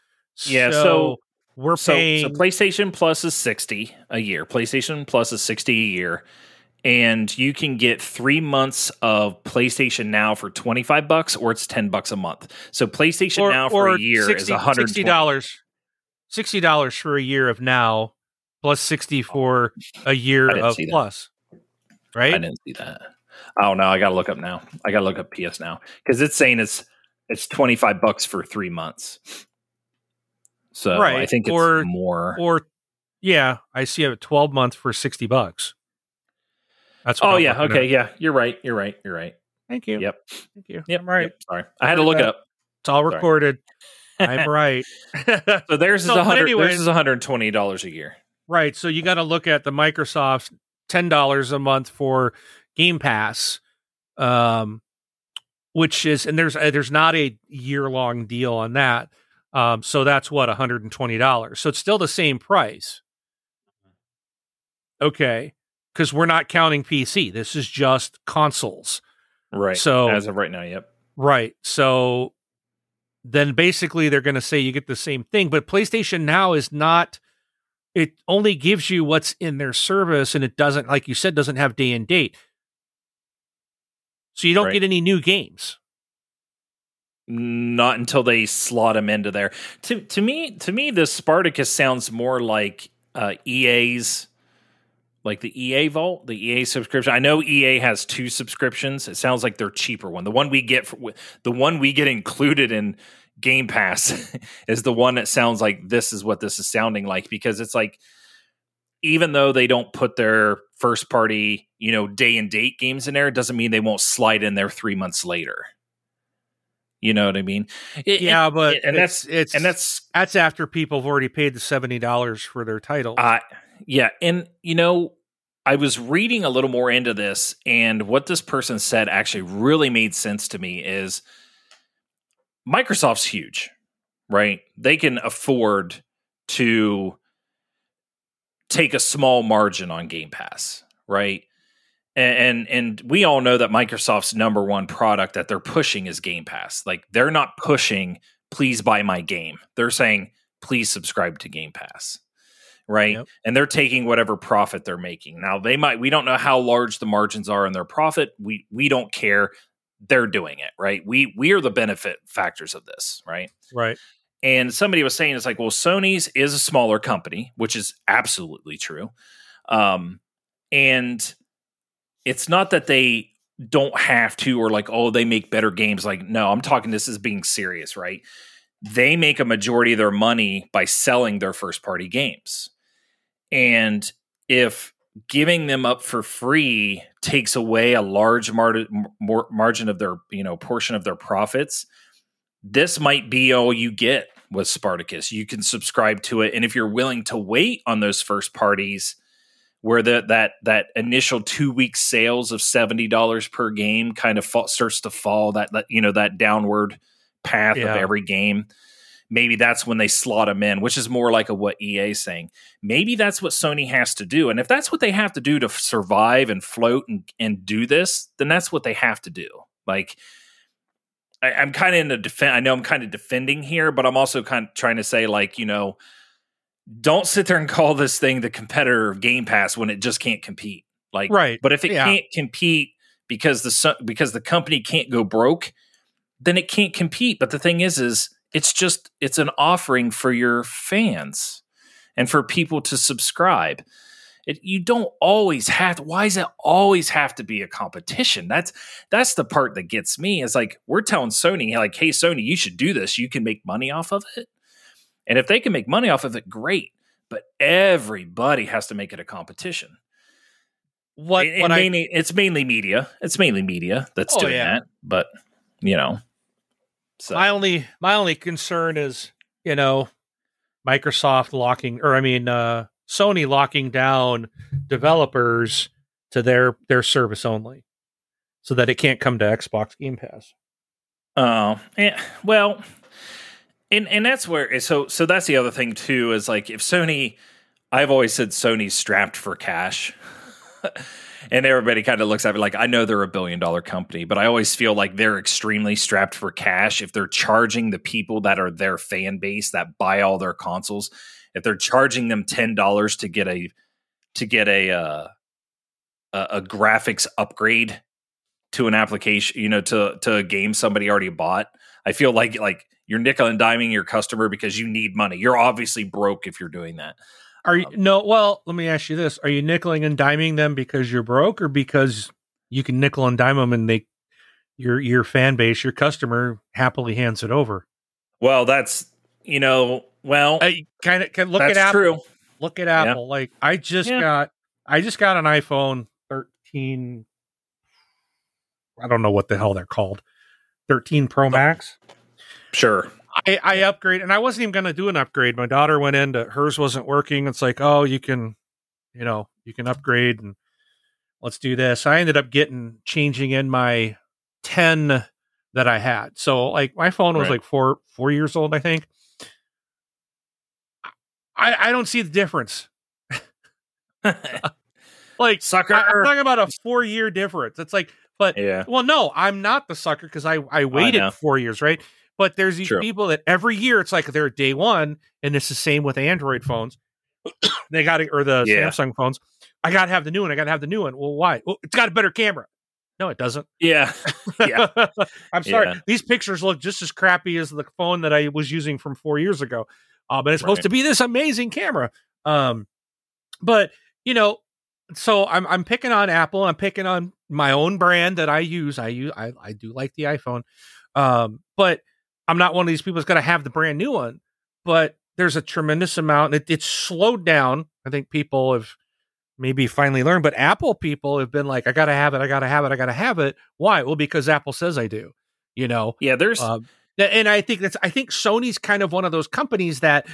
Yeah, so, so we're so, paying. So PlayStation Plus is sixty a year. PlayStation Plus is sixty a year and you can get three months of PlayStation Now for twenty five bucks, or it's ten bucks a month. So PlayStation or, Now for a year 60, is one hundred sixty dollars. Sixty dollars for a year of Now, plus sixty oh. for a year of Plus. Right? I didn't see that. Oh no, I gotta look up now. I gotta look up PS now because it's saying it's it's twenty five bucks for three months. So Right, I think it's or- more. Or yeah, I see a 12 month for 60 bucks. That's what oh I'm yeah, okay, at. yeah, you're right. You're right. You're right. Thank you. Yep. Thank you. Yep. I'm right. yep, sorry, I had to look it up. It's all Sorry. recorded. I'm right. So theirs is So, a hundred. anyways- Theirs is one hundred twenty dollars a year. Right. So you got to look at the Microsoft ten dollars a month for Game Pass, um, which is and there's uh, there's not a year long deal on that. Um, so that's what one hundred and twenty dollars. So it's still the same price. Okay, because we're not counting PC. This is just consoles. Right. So- as of right now, yep. Right. So then basically they're going to say you get the same thing, but PlayStation Now is not it only gives you what's in their service and it doesn't like you said doesn't have day and date. So you don't Right. get any new games. Not until they slot them into there. To to me, to me, this Spartacus sounds more like uh, EA's, like the EA Vault, the EA subscription. I know EA has two subscriptions. It sounds like their cheaper one. The one we get, for, the one we get included in Game Pass, is the one that sounds like this is what this is sounding like because it's like even though they don't put their first party, you know, day and date games in there, it doesn't mean they won't slide in there three months later. You know what I mean? It- yeah, it- but and it's, that's it's and that's that's after people have already paid the seventy dollars for their title. uh yeah, and you know, I was reading a little more into this, and what this person said actually really made sense to me is Microsoft's huge, right? They can afford to take a small margin on Game Pass, right? And, and and we all know that Microsoft's number one product that they're pushing is Game Pass. Like they're not pushing please buy my game. They're saying please subscribe to Game Pass. Right? Yep. And they're taking whatever profit they're making. Now they might we don't know how large the margins are in their profit. We we don't care. They're doing it, right? We we are the benefit factors of this, right? right. And somebody was saying it's like, well, Sony's is a smaller company, which is absolutely true. Um, and it's not that they don't have to or like, oh, they make better games. Like, no, I'm talking this is being serious, right? They make a majority of their money by selling their first party games. And if giving them up for free takes away a large mar- mar- margin of their, you know, portion of their profits, this might be all you get with Spartacus. You can subscribe to it, and if you're willing to wait on those first parties, where the, that that initial two week sales of seventy dollars per game kind of fall, starts to fall that, that you know that downward path Yeah. of every game. Maybe that's when they slot them in, which is more like a what EA is saying. Maybe that's what Sony has to do, and if that's what they have to do to survive and float and, and do this, then that's what they have to do. Like I, I'm kind of in a defend. I know I'm kind of defending here, but I'm also kind of trying to say, like, you know, don't sit there and call this thing the competitor of Game Pass when it just can't compete. Like, Right. But if it Yeah. can't compete because the because the company can't go broke, then it can't compete. But the thing is, is it's just it's an offering for your fans and for people to subscribe. It, you don't always have. Why does it always have to be a competition? That's that's the part that gets me. Is like we're telling Sony, like, hey, Sony, you should do this. You can make money off of it. And if they can make money off of it, great. But everybody has to make it a competition. What It- it what I mainly, it's mainly media. It's mainly media that's Oh, doing yeah. that. But you know, so my only my only concern is you know Microsoft locking or I mean uh Sony locking down developers to their their service only so that it can't come to Xbox Game Pass. Oh, yeah. Well, and and that's where so so that's the other thing too is like if Sony, I've always said Sony's strapped for cash, and everybody kind of looks at me like I know they're a billion dollar company, but I always feel like they're extremely strapped for cash if they're charging the people that are their fan base that buy all their consoles, if they're charging them ten dollars to get a to get a uh, a, a graphics upgrade to an application, you know, to to a game somebody already bought. I feel like like you're nickel and diming your customer because you need money. You're obviously broke if you're doing that. Are you Um, no? Well, let me ask you this: Are you nickeling and diming them because you're broke, or because you can nickel and dime them, and they your your fan base, your customer happily hands it over. Well, that's you know, well, kind of can look at Apple. true. Look at Apple. Like I just Yeah. got I just got an iPhone 13. I don't know what the hell they're called. 13 Pro Max. Sure. I, I upgrade and I wasn't even gonna do an upgrade. My daughter went in to hers wasn't working. It's like, oh, you can, you know, you can upgrade and let's do this. I ended up getting changing in my 10 that I had. So like my phone was Right. like four four years old, I think. I, I don't see the difference. Like Sucker. I, am talking about a four year difference. It's like, but yeah. well, no, I'm not the sucker because I I waited know. four years, right? But there's these True. people that every year it's like they're day one, and it's the same with Android phones. they got to or the Yeah. Samsung phones. I got to have the new one. I got to have the new one. Well, why? Well, it's got a better camera. No, it doesn't. Yeah. Yeah. I'm sorry. Yeah. These pictures look just as crappy as the phone that I was using from four years ago. Uh, but it's supposed Right. to be this amazing camera. Um, but you know, so I'm I'm picking on Apple. I'm picking on my own brand that I use. I use I, I do like the iPhone. Um, but I'm not one of these people that's gonna have the brand new one. But there's a tremendous amount. It, it's slowed down. I think people have maybe finally learned, but Apple people have been like, I gotta have it, I gotta have it, I gotta have it. Why? Well, because Apple says I do. You know, Yeah. There's um, and I think that's I think Sony's kind of one of those companies that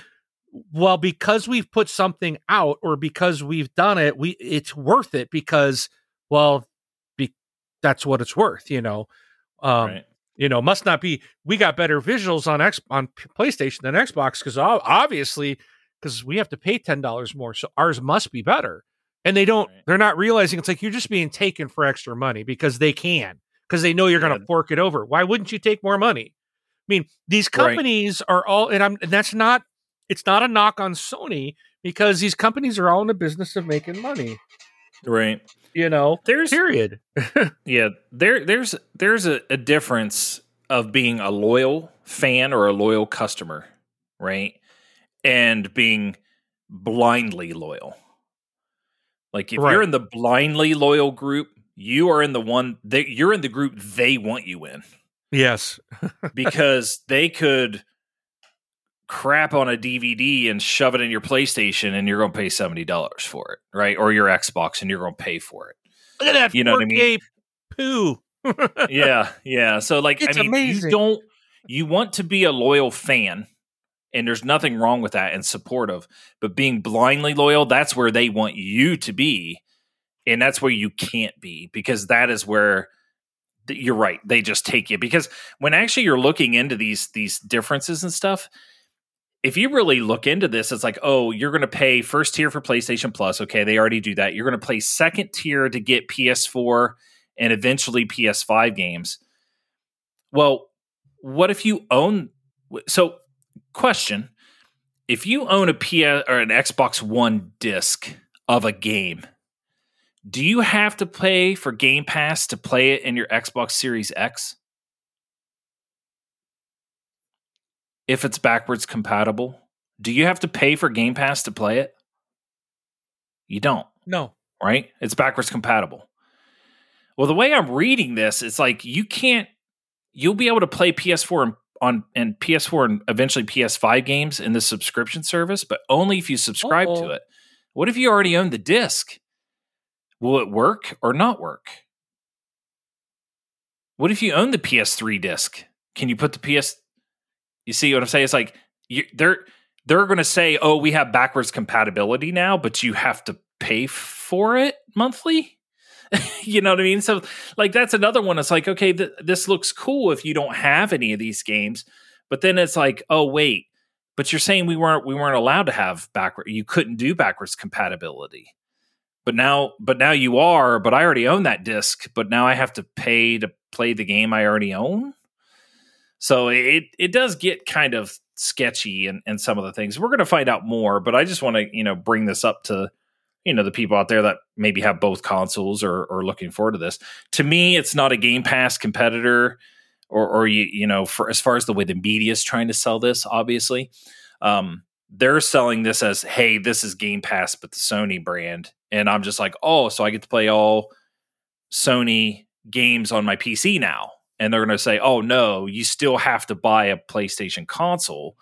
well because we've put something out or because we've done it we it's worth it because well be, that's what it's worth you know um right. You know must not be we got better visuals on X on PlayStation than Xbox cuz obviously cuz we have to pay $10 more so ours must be better. And they don't Right. they're not realizing it's like you're just being taken for extra money because they can because they know you're going to fork it over. Why wouldn't you take more money? I mean these Right. companies are all and i'm and that's not it's not a knock on sony because these companies are all in the business of making money Right. you know There's period yeah. There there's there's a, a difference of being a loyal fan or a loyal customer, right? And being blindly loyal. Like if Right. you're in the blindly loyal group, you are in the one that you're in the group they want you in. yes because they could crap on a DVD and shove it in your PlayStation and you're going to pay $70 for it, right? Or your Xbox and you're going to pay for it. look at that You know what I mean? 4K poo yeah, yeah. So like It's I mean amazing. you don't you want to be a loyal fan and there's nothing wrong with that and supportive, but being blindly loyal, that's where they want you to be and that's where you can't be because that is where you're right they just take you because when actually you're looking into these these differences and stuff if you really look into this it's like oh you're going to pay first tier for playstation plus. Okay they already do that. You're going to play second tier to get ps4 and eventually ps5 games. Well what if you own so question if you own a ps or an xbox one disc of a game do you have to pay for Game Pass to play it in your Xbox Series X? If it's backwards compatible, do you have to pay for Game Pass to play it? You don't, no right? It's backwards compatible. Well, the way I'm reading this, it's like you can't. You'll be able to play PS4 and on and PS4 and eventually PS5 games in the subscription service, but only if you subscribe Uh-oh. to it. What if you already own the disc? Will it work or not work? What if you own the PS3 disc? Can you put the PS? You see what I'm saying? It's like you, they're they're going to say, "Oh, we have backwards compatibility now," but you have to pay for it monthly. you know what I mean? So, like, that's another one. It's like, okay, th- this looks cool if you don't have any of these games, but then it's like, oh wait, but you're saying we weren't we weren't allowed to have backward. You couldn't do backwards compatibility but now but now you are but i already own that disc but now i have to pay to play the game i already own so it it does get kind of sketchy and and some of the things. We're going to find out more but i just want to you know bring this up to you know the people out there that maybe have both consoles or or looking forward to this. To me it's not a game pass competitor or or you you know for as far as the way the media is trying to sell this obviously. Um they're selling this as hey this is game pass but the sony brand. And i'm just like oh so i get to play all Sony games on my PC now. And they're going to say, oh, no, you still have to buy a PlayStation console.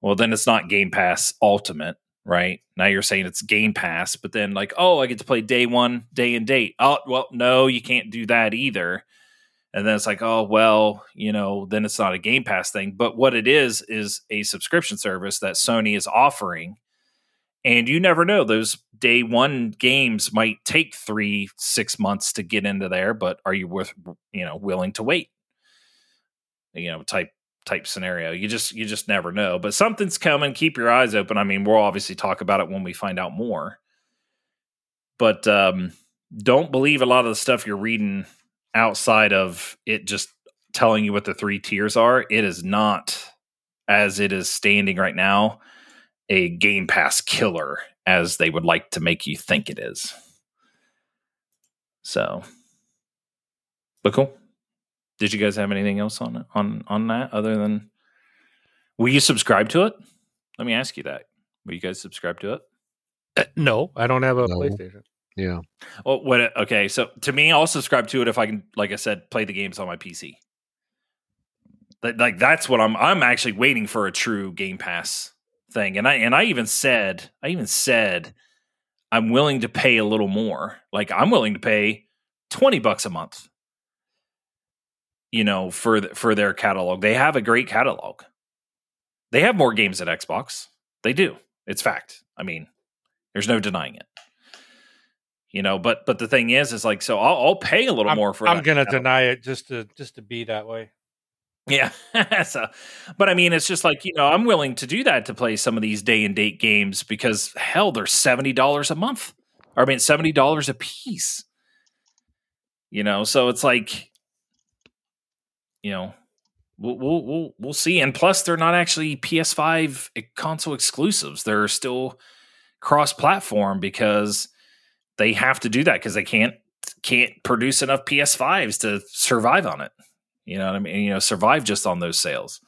Well, then it's not Game Pass Ultimate, right? Now you're saying it's Game Pass, but then, like, oh, I get to play day one, day and date. Oh, well, no, you can't do that either. And then it's like, oh, well, you know, then it's not a Game Pass thing. But what it is, is a subscription service that Sony is offering and you never know those day one games might take three six months to get into there but are you worth you know willing to wait? You know type type scenario. You just you just never know but something's coming. Keep your eyes open. I mean we'll obviously talk about it when we find out more. But um don't believe a lot of the stuff you're reading outside of it just telling you what the three tiers are. It is not as it is standing right now a Game Pass killer as they would like to make you think it is. So, but cool. Did you guys have anything else on on on that other than? Will you subscribe to it? Let me ask you that. Will you guys subscribe to it? Uh, no, I don't have a no. PlayStation. Yeah. Well, what? Okay, so to me, I'll subscribe to it if I can, like I said, play the games on my PC. like that's what I'm. I'm actually waiting for a true Game Pass thing. And I and I even said, I even said I'm willing to pay a little more. Like I'm willing to pay 20 bucks a month. You know, for the, for their catalog. They have a great catalog. They have more games than Xbox. They do. It's fact. I mean, there's no denying it. You know, but but the thing is, is like, so I'll, I'll pay a little I'm, more for. I'm gonna catalog. deny it just to just to be that way. Yeah. so, but I mean, it's just like, you know, I'm willing to do that to play some of these day and date games because hell, they're $70 a month. Or I mean, $70 a piece. You know, so it's like, you know, we'll, we'll, we'll, we'll see. And plus, they're not actually PS5 console exclusives. They're still cross platform because they have to do that because they can't, can't produce enough PS5s to survive on it. You know what I mean? You know, survive just on those sales.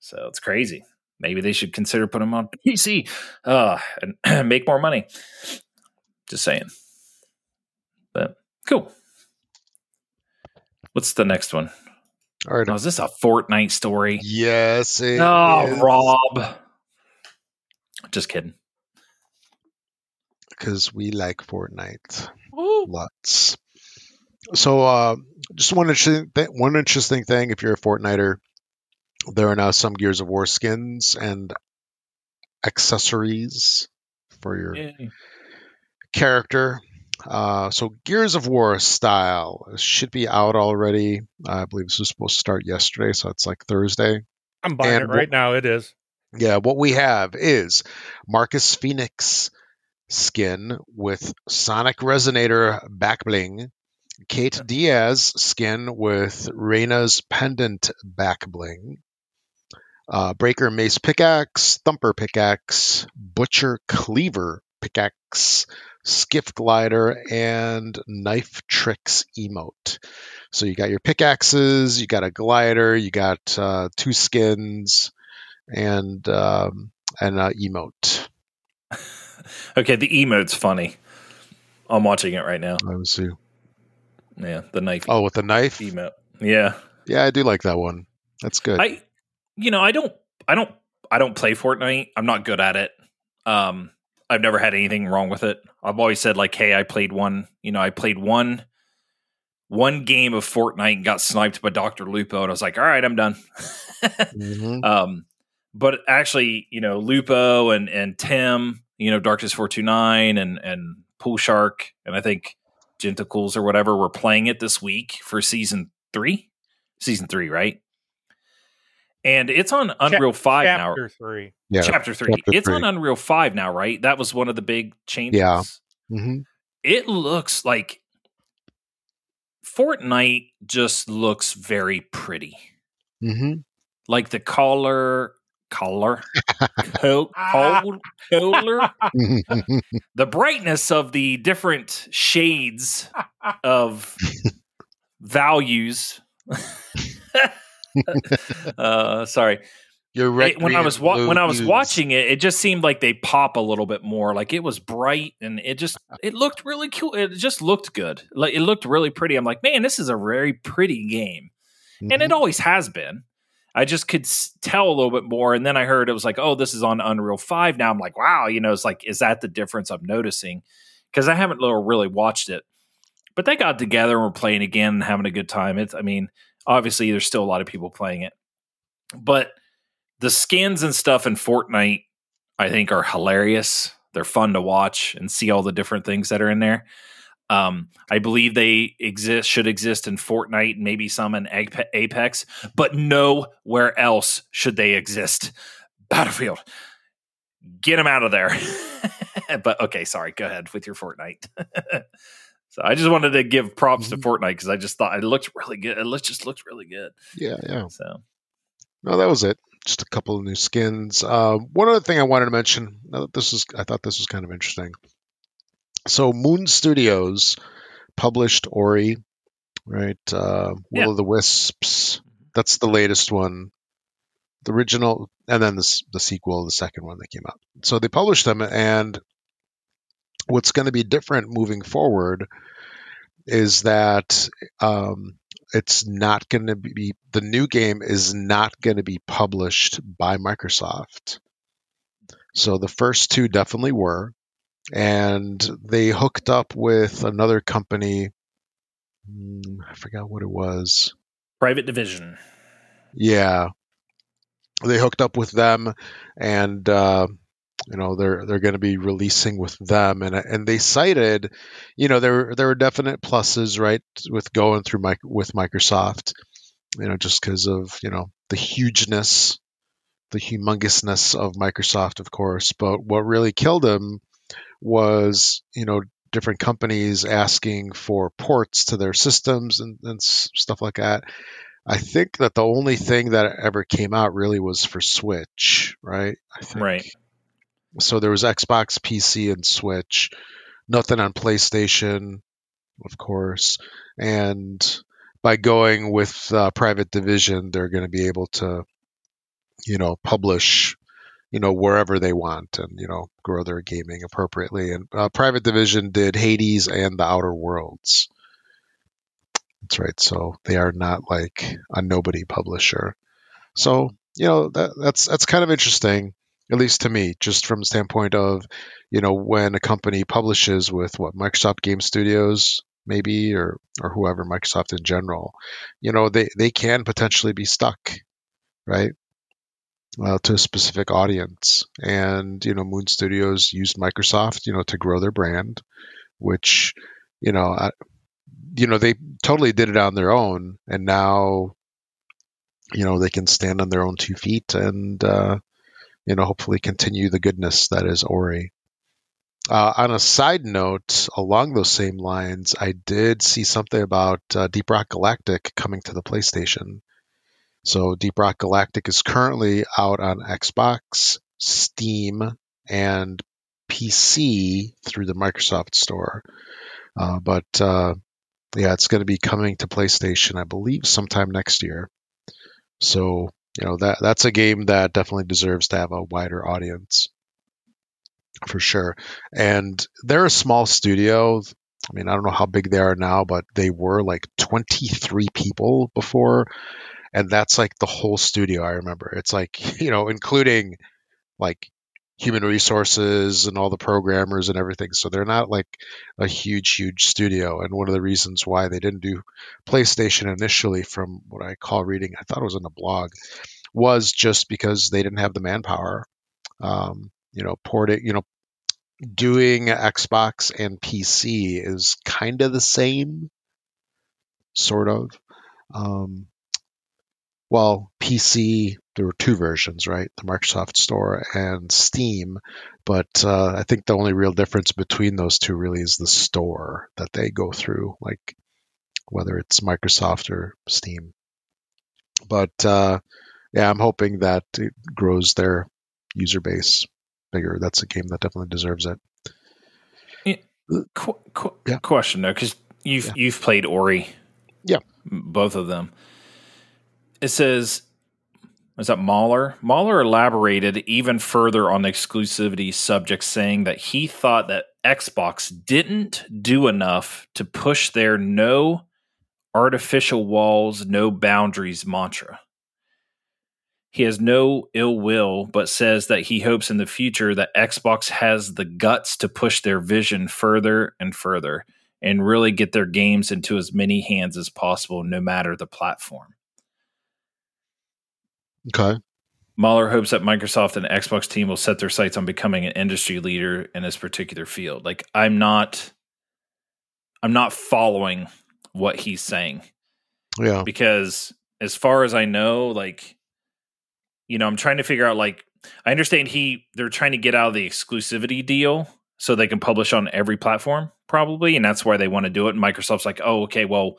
So it's crazy. Maybe they should consider putting them on PC uh, and make more money. Just saying. But cool. What's the next one? All right. Oh, is this a Fortnite story? Yes. oh, is. Rob. Just kidding. Because we like Fortnite. Ooh. Lots. So, uh, just one interesting, th- one interesting thing if you're a Fortniter, there are now some Gears of War skins and accessories for your Yay. character. Uh, so Gears of War style should be out already. I believe this was supposed to start yesterday, so it's like Thursday. I'm buying and it right what, now. It is. Yeah, what we have is Marcus Fenix skin with Sonic Resonator back bling Kait Diaz skin with Reyna's pendant back bling. Uh, Breaker Mace pickaxe, Thumper pickaxe, Butcher cleaver pickaxe, Skiff glider, and Knife tricks emote. So you got your pickaxes, you got a glider, you got uh, two skins, and um, and uh, emote. okay, the emote's funny. I'm watching it right now. Let me see. Yeah, the knife. Oh, with the knife. Yeah. Yeah, I do like that one. That's good. I, you know, I don't, I don't, I don't play Fortnite. I'm not good at it. Um, I've never had anything wrong with it. I've always said like, hey, I played one. You know, I played one, one game of Fortnite and got sniped by Doctor Lupo, and I was like, all right, I'm done. mm-hmm. Um, but actually, you know, Lupo and and Tim, you know, Darkness four two nine and and Pool Shark, and I think Gentacles or whatever were playing it this week for season three. Season three, right? And it's on Unreal Ch- Five chapter now. Chapter three. Yeah, chapter three. Chapter it's three. on Unreal Five now, right? That was one of the big changes. Yeah. Mm-hmm. It looks like Fortnite just looks very pretty. Mm-hmm. Like the color color, cold, cold, color. the brightness of the different shades of values. uh, sorry. You're right. When I was wa- when I was watching it, it just seemed like they pop a little bit more. Like it was bright and it just it looked really cool. It just looked good. Like it looked really pretty. I'm like, man, this is a very pretty game, mm-hmm. and it mm-hmm. always has been. I just could tell a little bit more, and then I heard it was like, oh, this is on Unreal Five now. I'm like, wow, you know, it's like, is that the difference I'm noticing? Because I haven't really watched it, but they got together and were playing again and having a good time. It's, I mean, obviously, there's still a lot of people playing it, but the skins and stuff in Fortnite, I think, are hilarious. They're fun to watch and see all the different things that are in there. Um, I believe they exist, should exist in Fortnite, maybe some in Apex, but nowhere else should they exist. Battlefield, get them out of there. but okay, sorry, go ahead with your Fortnite. so I just wanted to give props mm-hmm. to Fortnite because I just thought it looked really good. It just looked really good. Yeah, yeah. So no, that was it just a couple of new skins. Uh, one other thing I wanted to mention. This is I thought this was kind of interesting. So Moon Studios published Ori, right? Uh, Will yeah. of the Wisps. That's the latest one. The original, and then the the sequel, the second one that came out. So they published them, and what's going to be different moving forward is that um, it's not going to be the new game is not going to be published by Microsoft. So the first two definitely were, and they hooked up with another company. Hmm, I forgot what it was. Private Division. Yeah, they hooked up with them, and uh, you know they're they're going to be releasing with them and and they cited you know there there were definite pluses right with going through my, with Microsoft you know just because of you know the hugeness the humongousness of Microsoft of course but what really killed him was you know different companies asking for ports to their systems and, and stuff like that I think that the only thing that ever came out really was for Switch, right? I think, right. So there was Xbox, PC, and Switch. Nothing on PlayStation, of course. And by going with uh, Private Division, they're going to be able to, you know, publish, you know, wherever they want and you know grow their gaming appropriately. And uh, Private Division did Hades and The Outer Worlds. That's right. So they are not like a nobody publisher. So you know that that's that's kind of interesting at least to me, just from the standpoint of, you know, when a company publishes with what Microsoft Game Studios, maybe, or or whoever, Microsoft in general, you know, they they can potentially be stuck, right, uh, to a specific audience. And you know, Moon Studios used Microsoft, you know, to grow their brand, which, you know, I, you know, they totally did it on their own, and now you know they can stand on their own two feet and uh, you know, hopefully continue the goodness that is Ori. Uh, on a side note, along those same lines, I did see something about uh, Deep Rock Galactic coming to the PlayStation. So, Deep Rock Galactic is currently out on Xbox, Steam, and PC through the Microsoft Store. Uh, but uh, yeah, it's going to be coming to PlayStation, I believe, sometime next year. So, you know that that's a game that definitely deserves to have a wider audience for sure. And they're a small studio. I mean, I don't know how big they are now, but they were like 23 people before. And that's like the whole studio, I remember. It's like, you know, including like human resources and all the programmers and everything. So they're not like a huge, huge studio. And one of the reasons why they didn't do PlayStation initially, from what I call reading, I thought it was in a blog, was just because they didn't have the manpower. Um, you know, porting, you know, doing Xbox and PC is kind of the same, sort of. Um, well, PC, there were two versions, right? The Microsoft Store and Steam. But uh, I think the only real difference between those two really is the store that they go through, like whether it's Microsoft or Steam. But uh, yeah, I'm hoping that it grows their user base bigger. That's a game that definitely deserves it. Yeah. Qu- qu- yeah. Question though, because you've yeah. you've played Ori, yeah, both of them it says was that Mahler? Mahler elaborated even further on the exclusivity subject, saying that he thought that Xbox didn't do enough to push their no artificial walls, no boundaries mantra. He has no ill will, but says that he hopes in the future that Xbox has the guts to push their vision further and further and really get their games into as many hands as possible, no matter the platform. Okay. Mahler hopes that Microsoft and Xbox team will set their sights on becoming an industry leader in this particular field. Like I'm not I'm not following what he's saying. Yeah. Because as far as I know, like you know, I'm trying to figure out like I understand he they're trying to get out of the exclusivity deal so they can publish on every platform probably and that's why they want to do it and Microsoft's like, "Oh, okay, well,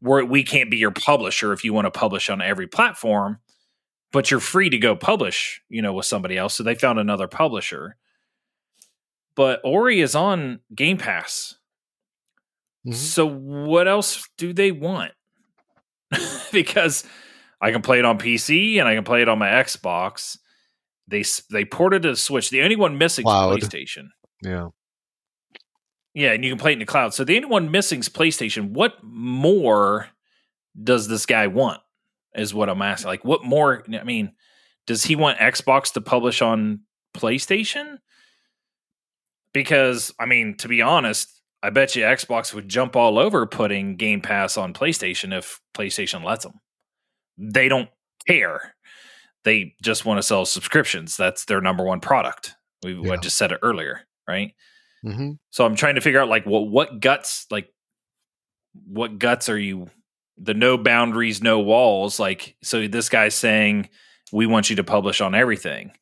we're, we can't be your publisher if you want to publish on every platform." But you're free to go publish, you know, with somebody else. So they found another publisher. But Ori is on Game Pass. Mm-hmm. So what else do they want? because I can play it on PC and I can play it on my Xbox. They they ported to the Switch. The only one missing is PlayStation. Yeah. Yeah, and you can play it in the cloud. So the only one missing is PlayStation. What more does this guy want? Is what I'm asking. Like, what more? I mean, does he want Xbox to publish on PlayStation? Because, I mean, to be honest, I bet you Xbox would jump all over putting Game Pass on PlayStation if PlayStation lets them. They don't care. They just want to sell subscriptions. That's their number one product. We yeah. I just said it earlier, right? Mm-hmm. So I'm trying to figure out like what what guts like what guts are you the no boundaries, no walls. Like, so this guy's saying, we want you to publish on everything.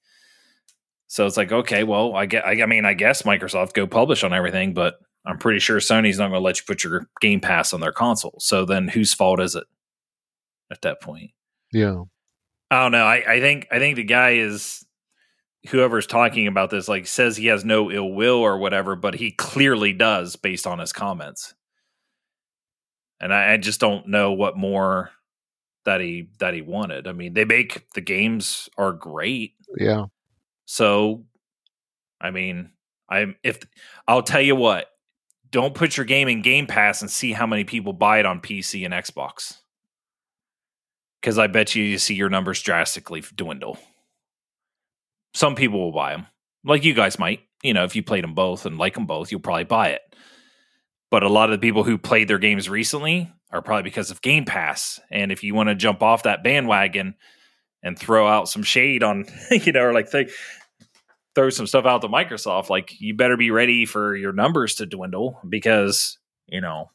So it's like, okay, well, I get, I, I mean, I guess Microsoft go publish on everything, but I'm pretty sure Sony's not going to let you put your Game Pass on their console. So then whose fault is it at that point? Yeah. I don't know. I, I think, I think the guy is, whoever's talking about this, like says he has no ill will or whatever, but he clearly does based on his comments and I, I just don't know what more that he that he wanted. I mean, they make the games are great. Yeah. So, I mean, I'm if I'll tell you what, don't put your game in Game Pass and see how many people buy it on PC and Xbox. Because I bet you you see your numbers drastically dwindle. Some people will buy them, like you guys might. You know, if you played them both and like them both, you'll probably buy it. But a lot of the people who played their games recently are probably because of Game Pass. And if you want to jump off that bandwagon and throw out some shade on, you know, or like th- throw some stuff out to Microsoft, like you better be ready for your numbers to dwindle because, you know,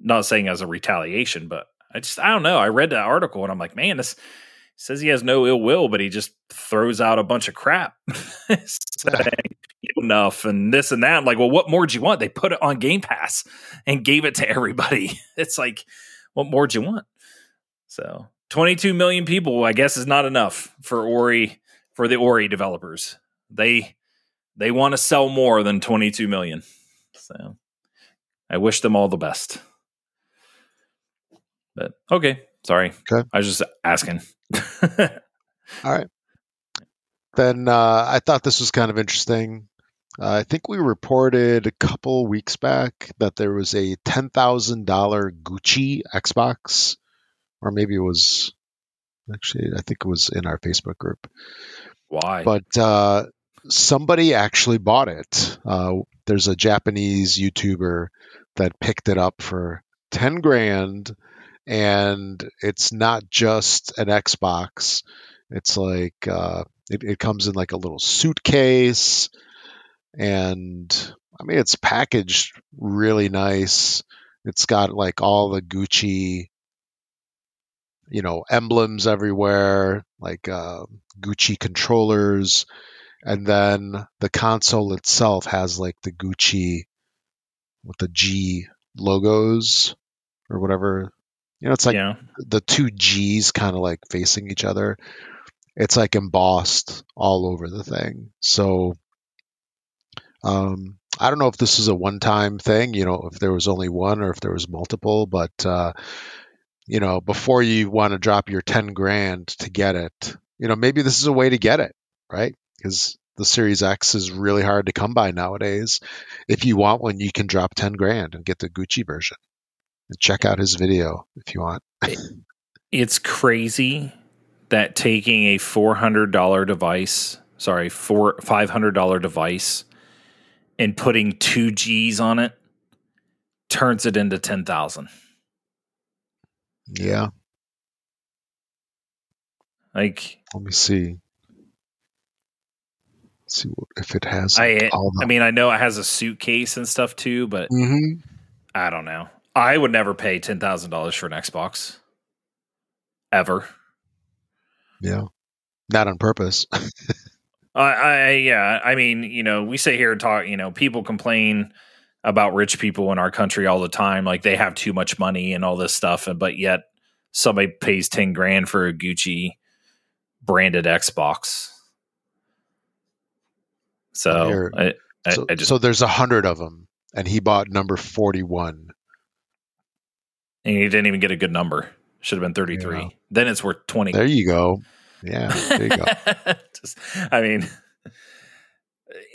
not saying as a retaliation, but I just, I don't know. I read that article and I'm like, man, this says he has no ill will, but he just throws out a bunch of crap saying enough and this and that. I'm like, well, what more do you want? They put it on Game Pass and gave it to everybody. It's like, what more do you want? So 22 million people, I guess, is not enough for Ori for the Ori developers. They they want to sell more than 22 million. So I wish them all the best. But okay, sorry. Okay. I was just asking. All right. Then uh, I thought this was kind of interesting. Uh, I think we reported a couple weeks back that there was a $10,000 Gucci Xbox, or maybe it was actually, I think it was in our Facebook group. Why? But uh, somebody actually bought it. Uh, there's a Japanese YouTuber that picked it up for 10 grand and it's not just an Xbox. It's like uh, it, it comes in like a little suitcase, and I mean it's packaged really nice. It's got like all the Gucci, you know, emblems everywhere, like uh, Gucci controllers, and then the console itself has like the Gucci with the G logos or whatever you know, it's like yeah. the two G's kind of like facing each other. It's like embossed all over the thing. So um, I don't know if this is a one-time thing, you know, if there was only one or if there was multiple, but uh, you know, before you want to drop your 10 grand to get it, you know, maybe this is a way to get it, right? Because the Series X is really hard to come by nowadays. If you want one, you can drop 10 grand and get the Gucci version. And check out his video if you want. it's crazy that taking a $400 device, sorry, four $500 device and putting 2 Gs on it turns it into 10,000. Yeah. Like let me see. Let's see what, if it has. I I mean, I know it has a suitcase and stuff too, but mm-hmm. I don't know. I would never pay ten thousand dollars for an Xbox ever. Yeah, not on purpose. I, I yeah. I mean, you know, we sit here and talk. You know, people complain about rich people in our country all the time, like they have too much money and all this stuff, and but yet somebody pays ten grand for a Gucci branded Xbox. So, I, I, so, I just, so there's a hundred of them, and he bought number forty-one, and he didn't even get a good number. Should have been thirty-three. Yeah. Then it's worth twenty. There you go. Yeah, there you go. just, I mean,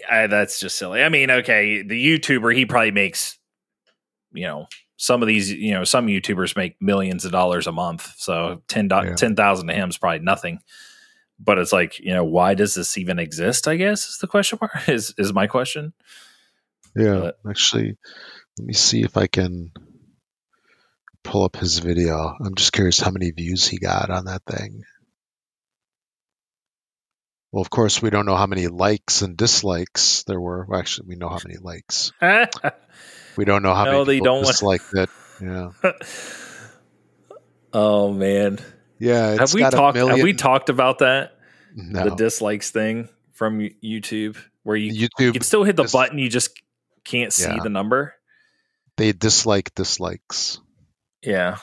I, that's just silly. I mean, okay, the YouTuber he probably makes, you know, some of these, you know, some YouTubers make millions of dollars a month. So 10 yeah. 10,000 to him is probably nothing but it's like you know why does this even exist i guess is the question mark is is my question yeah but, actually let me see if i can pull up his video i'm just curious how many views he got on that thing well of course we don't know how many likes and dislikes there were well, actually we know how many likes we don't know how no, many people disliked want... it yeah oh man yeah, have we talked? Million... Have we talked about that? No. The dislikes thing from YouTube, where you YouTube you can still hit the dis- button, you just can't see yeah. the number. They dislike dislikes. Yeah.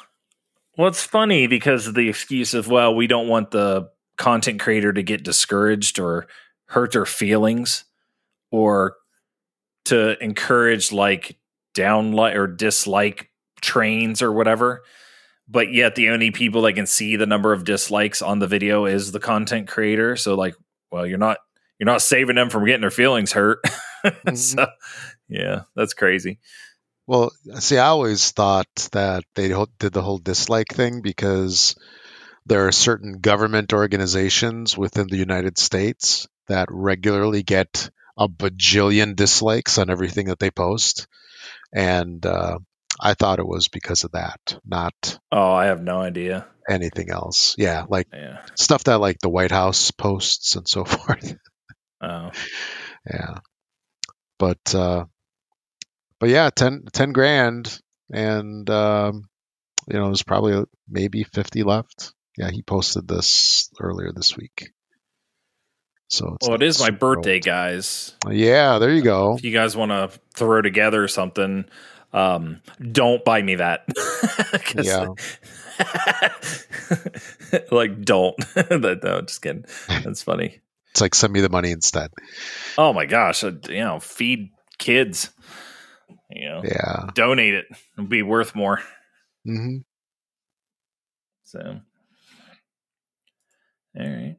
Well, it's funny because of the excuse of well, we don't want the content creator to get discouraged or hurt their feelings, or to encourage like downlight or dislike trains or whatever but yet the only people that can see the number of dislikes on the video is the content creator. So like, well, you're not you're not saving them from getting their feelings hurt. mm-hmm. so, yeah, that's crazy. Well, see, I always thought that they did the whole dislike thing because there are certain government organizations within the United States that regularly get a bajillion dislikes on everything that they post. And uh, I thought it was because of that, not. Oh, I have no idea. Anything else? Yeah, like yeah. stuff that like the White House posts and so forth. Oh, yeah. But uh, but yeah, 10, 10 grand, and um, you know, there's probably maybe fifty left. Yeah, he posted this earlier this week. So well, it is my birthday, old. guys. Yeah, there you go. If you guys want to throw together something, um, don't buy me that. yeah. like don't. no, just kidding. That's funny. It's like send me the money instead. Oh my gosh! Uh, you know, feed kids. You know, yeah. Donate it. It'll be worth more. Mm-hmm. So, all right.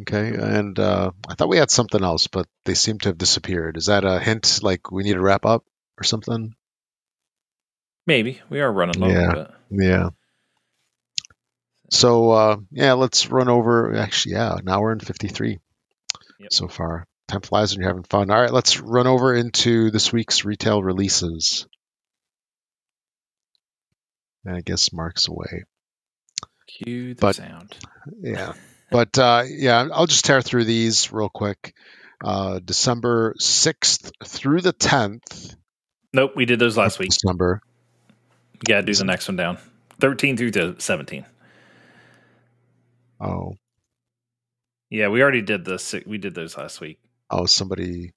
Okay, and uh, I thought we had something else, but they seem to have disappeared. Is that a hint? Like we need to wrap up or something? Maybe we are running low. Yeah, yeah. So uh, yeah, let's run over. Actually, yeah, now we're in fifty-three yep. so far. Time flies when you're having fun. All right, let's run over into this week's retail releases. And I guess Mark's away. Cue the but, sound. Yeah. But uh, yeah, I'll just tear through these real quick. Uh, December 6th through the 10th. Nope, we did those last week. December. Yeah, do the next one down. 13 through to 17. Oh. Yeah, we already did this. We did those last week. Oh, somebody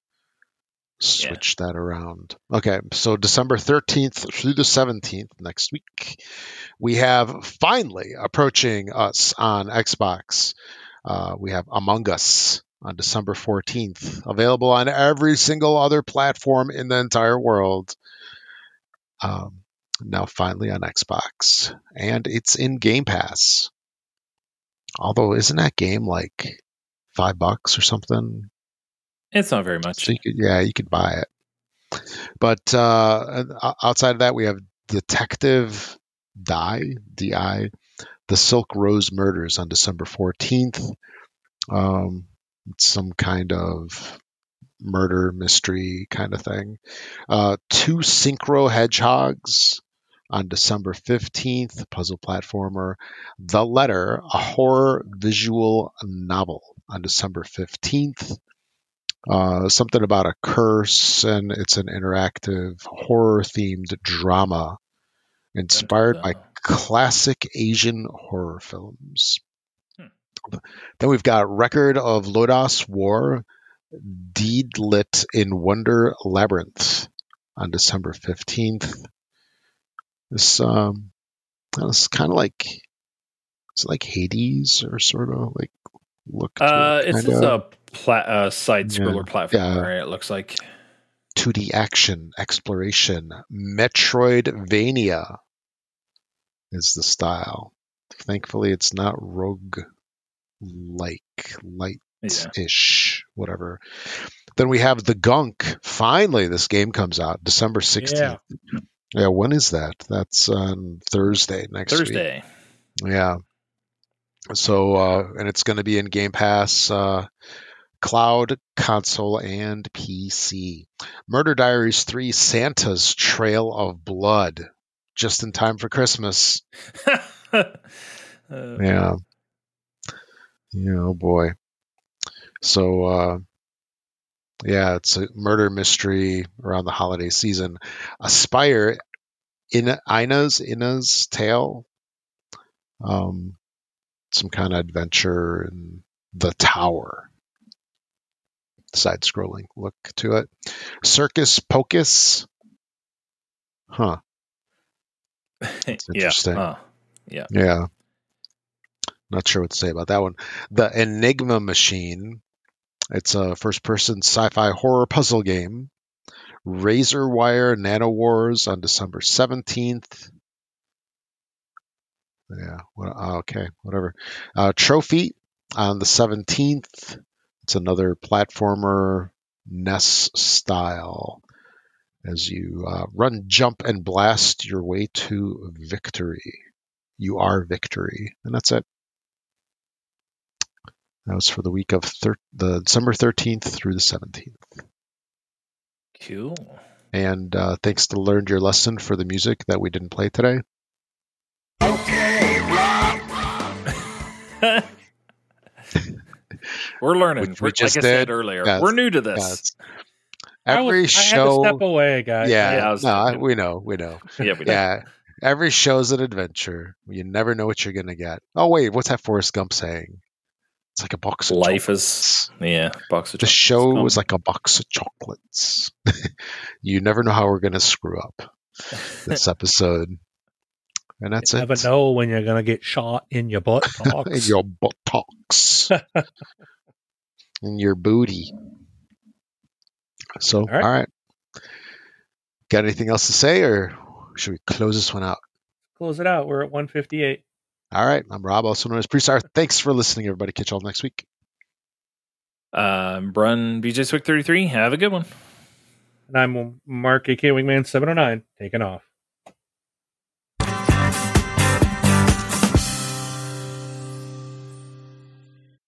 switch yeah. that around. Okay, so December 13th through the 17th next week, we have finally approaching us on Xbox. Uh, we have Among Us on December 14th, available on every single other platform in the entire world. Um, now finally on Xbox, and it's in Game Pass. Although, isn't that game like five bucks or something? It's not very much. So you could, yeah, you could buy it. But uh, outside of that, we have Detective Die, DI, The Silk Rose Murders on December 14th. Um, some kind of murder mystery kind of thing. Uh, two Synchro Hedgehogs on December 15th, puzzle platformer. The Letter, a horror visual novel on December 15th. Uh, something about a curse, and it's an interactive horror themed drama inspired by classic Asian horror films. Hmm. Then we've got Record of Lodoss War, Deedlit in Wonder Labyrinth on December 15th. This um, it's kind of like it's like Hades or sort of like look. Uh, it's just a pla- uh, side scroller yeah, platform, yeah. right? It looks like 2D action exploration, Metroidvania is the style. Thankfully, it's not rogue like light ish, yeah. whatever. Then we have the Gunk. Finally, this game comes out December 16th. Yeah. yeah when is that? That's on Thursday next Thursday. Week. Yeah. So, uh, and it's going to be in Game Pass, uh, cloud, console, and PC. Murder Diaries 3 Santa's Trail of Blood. Just in time for Christmas. uh, yeah. Yeah, oh boy. So, uh, yeah, it's a murder mystery around the holiday season. Aspire in Ina's Ina's tale. Um, some kind of adventure in the tower. Side scrolling look to it. Circus Pocus. Huh. interesting. Yeah. yeah. Yeah. Not sure what to say about that one. The Enigma Machine. It's a first person sci fi horror puzzle game. Razor Wire Nano Wars on December 17th. Yeah. Oh, okay. Whatever. Uh, Trophy on the 17th. It's another platformer NES style as you uh, run, jump, and blast your way to victory. You are victory. And that's it. That was for the week of thir- the December 13th through the 17th. Cool. And uh, thanks to Learned Your Lesson for the music that we didn't play today. Okay, we're learning. Which we just like I said earlier, yes, we're new to this. Yes. Every was, show. step away, guys. Yeah, yeah no, I, we know, we know. Yeah, we know. yeah. Every show's an adventure. You never know what you're gonna get. Oh wait, what's that Forrest Gump saying? It's like a box of life chocolates. is yeah, box of. The show Gump. was like a box of chocolates. you never know how we're gonna screw up this episode. And that's you it. Never know when you're gonna get shot in your butt in your buttocks. In your booty. So, all right. all right. Got anything else to say, or should we close this one out? Close it out. We're at 158. All right. I'm Rob, also known as Prestar. Thanks for listening, everybody. Catch y'all next week. Um, Brun BJ Swick 33. Have a good one. And I'm Mark, AK Wingman 709, taking off.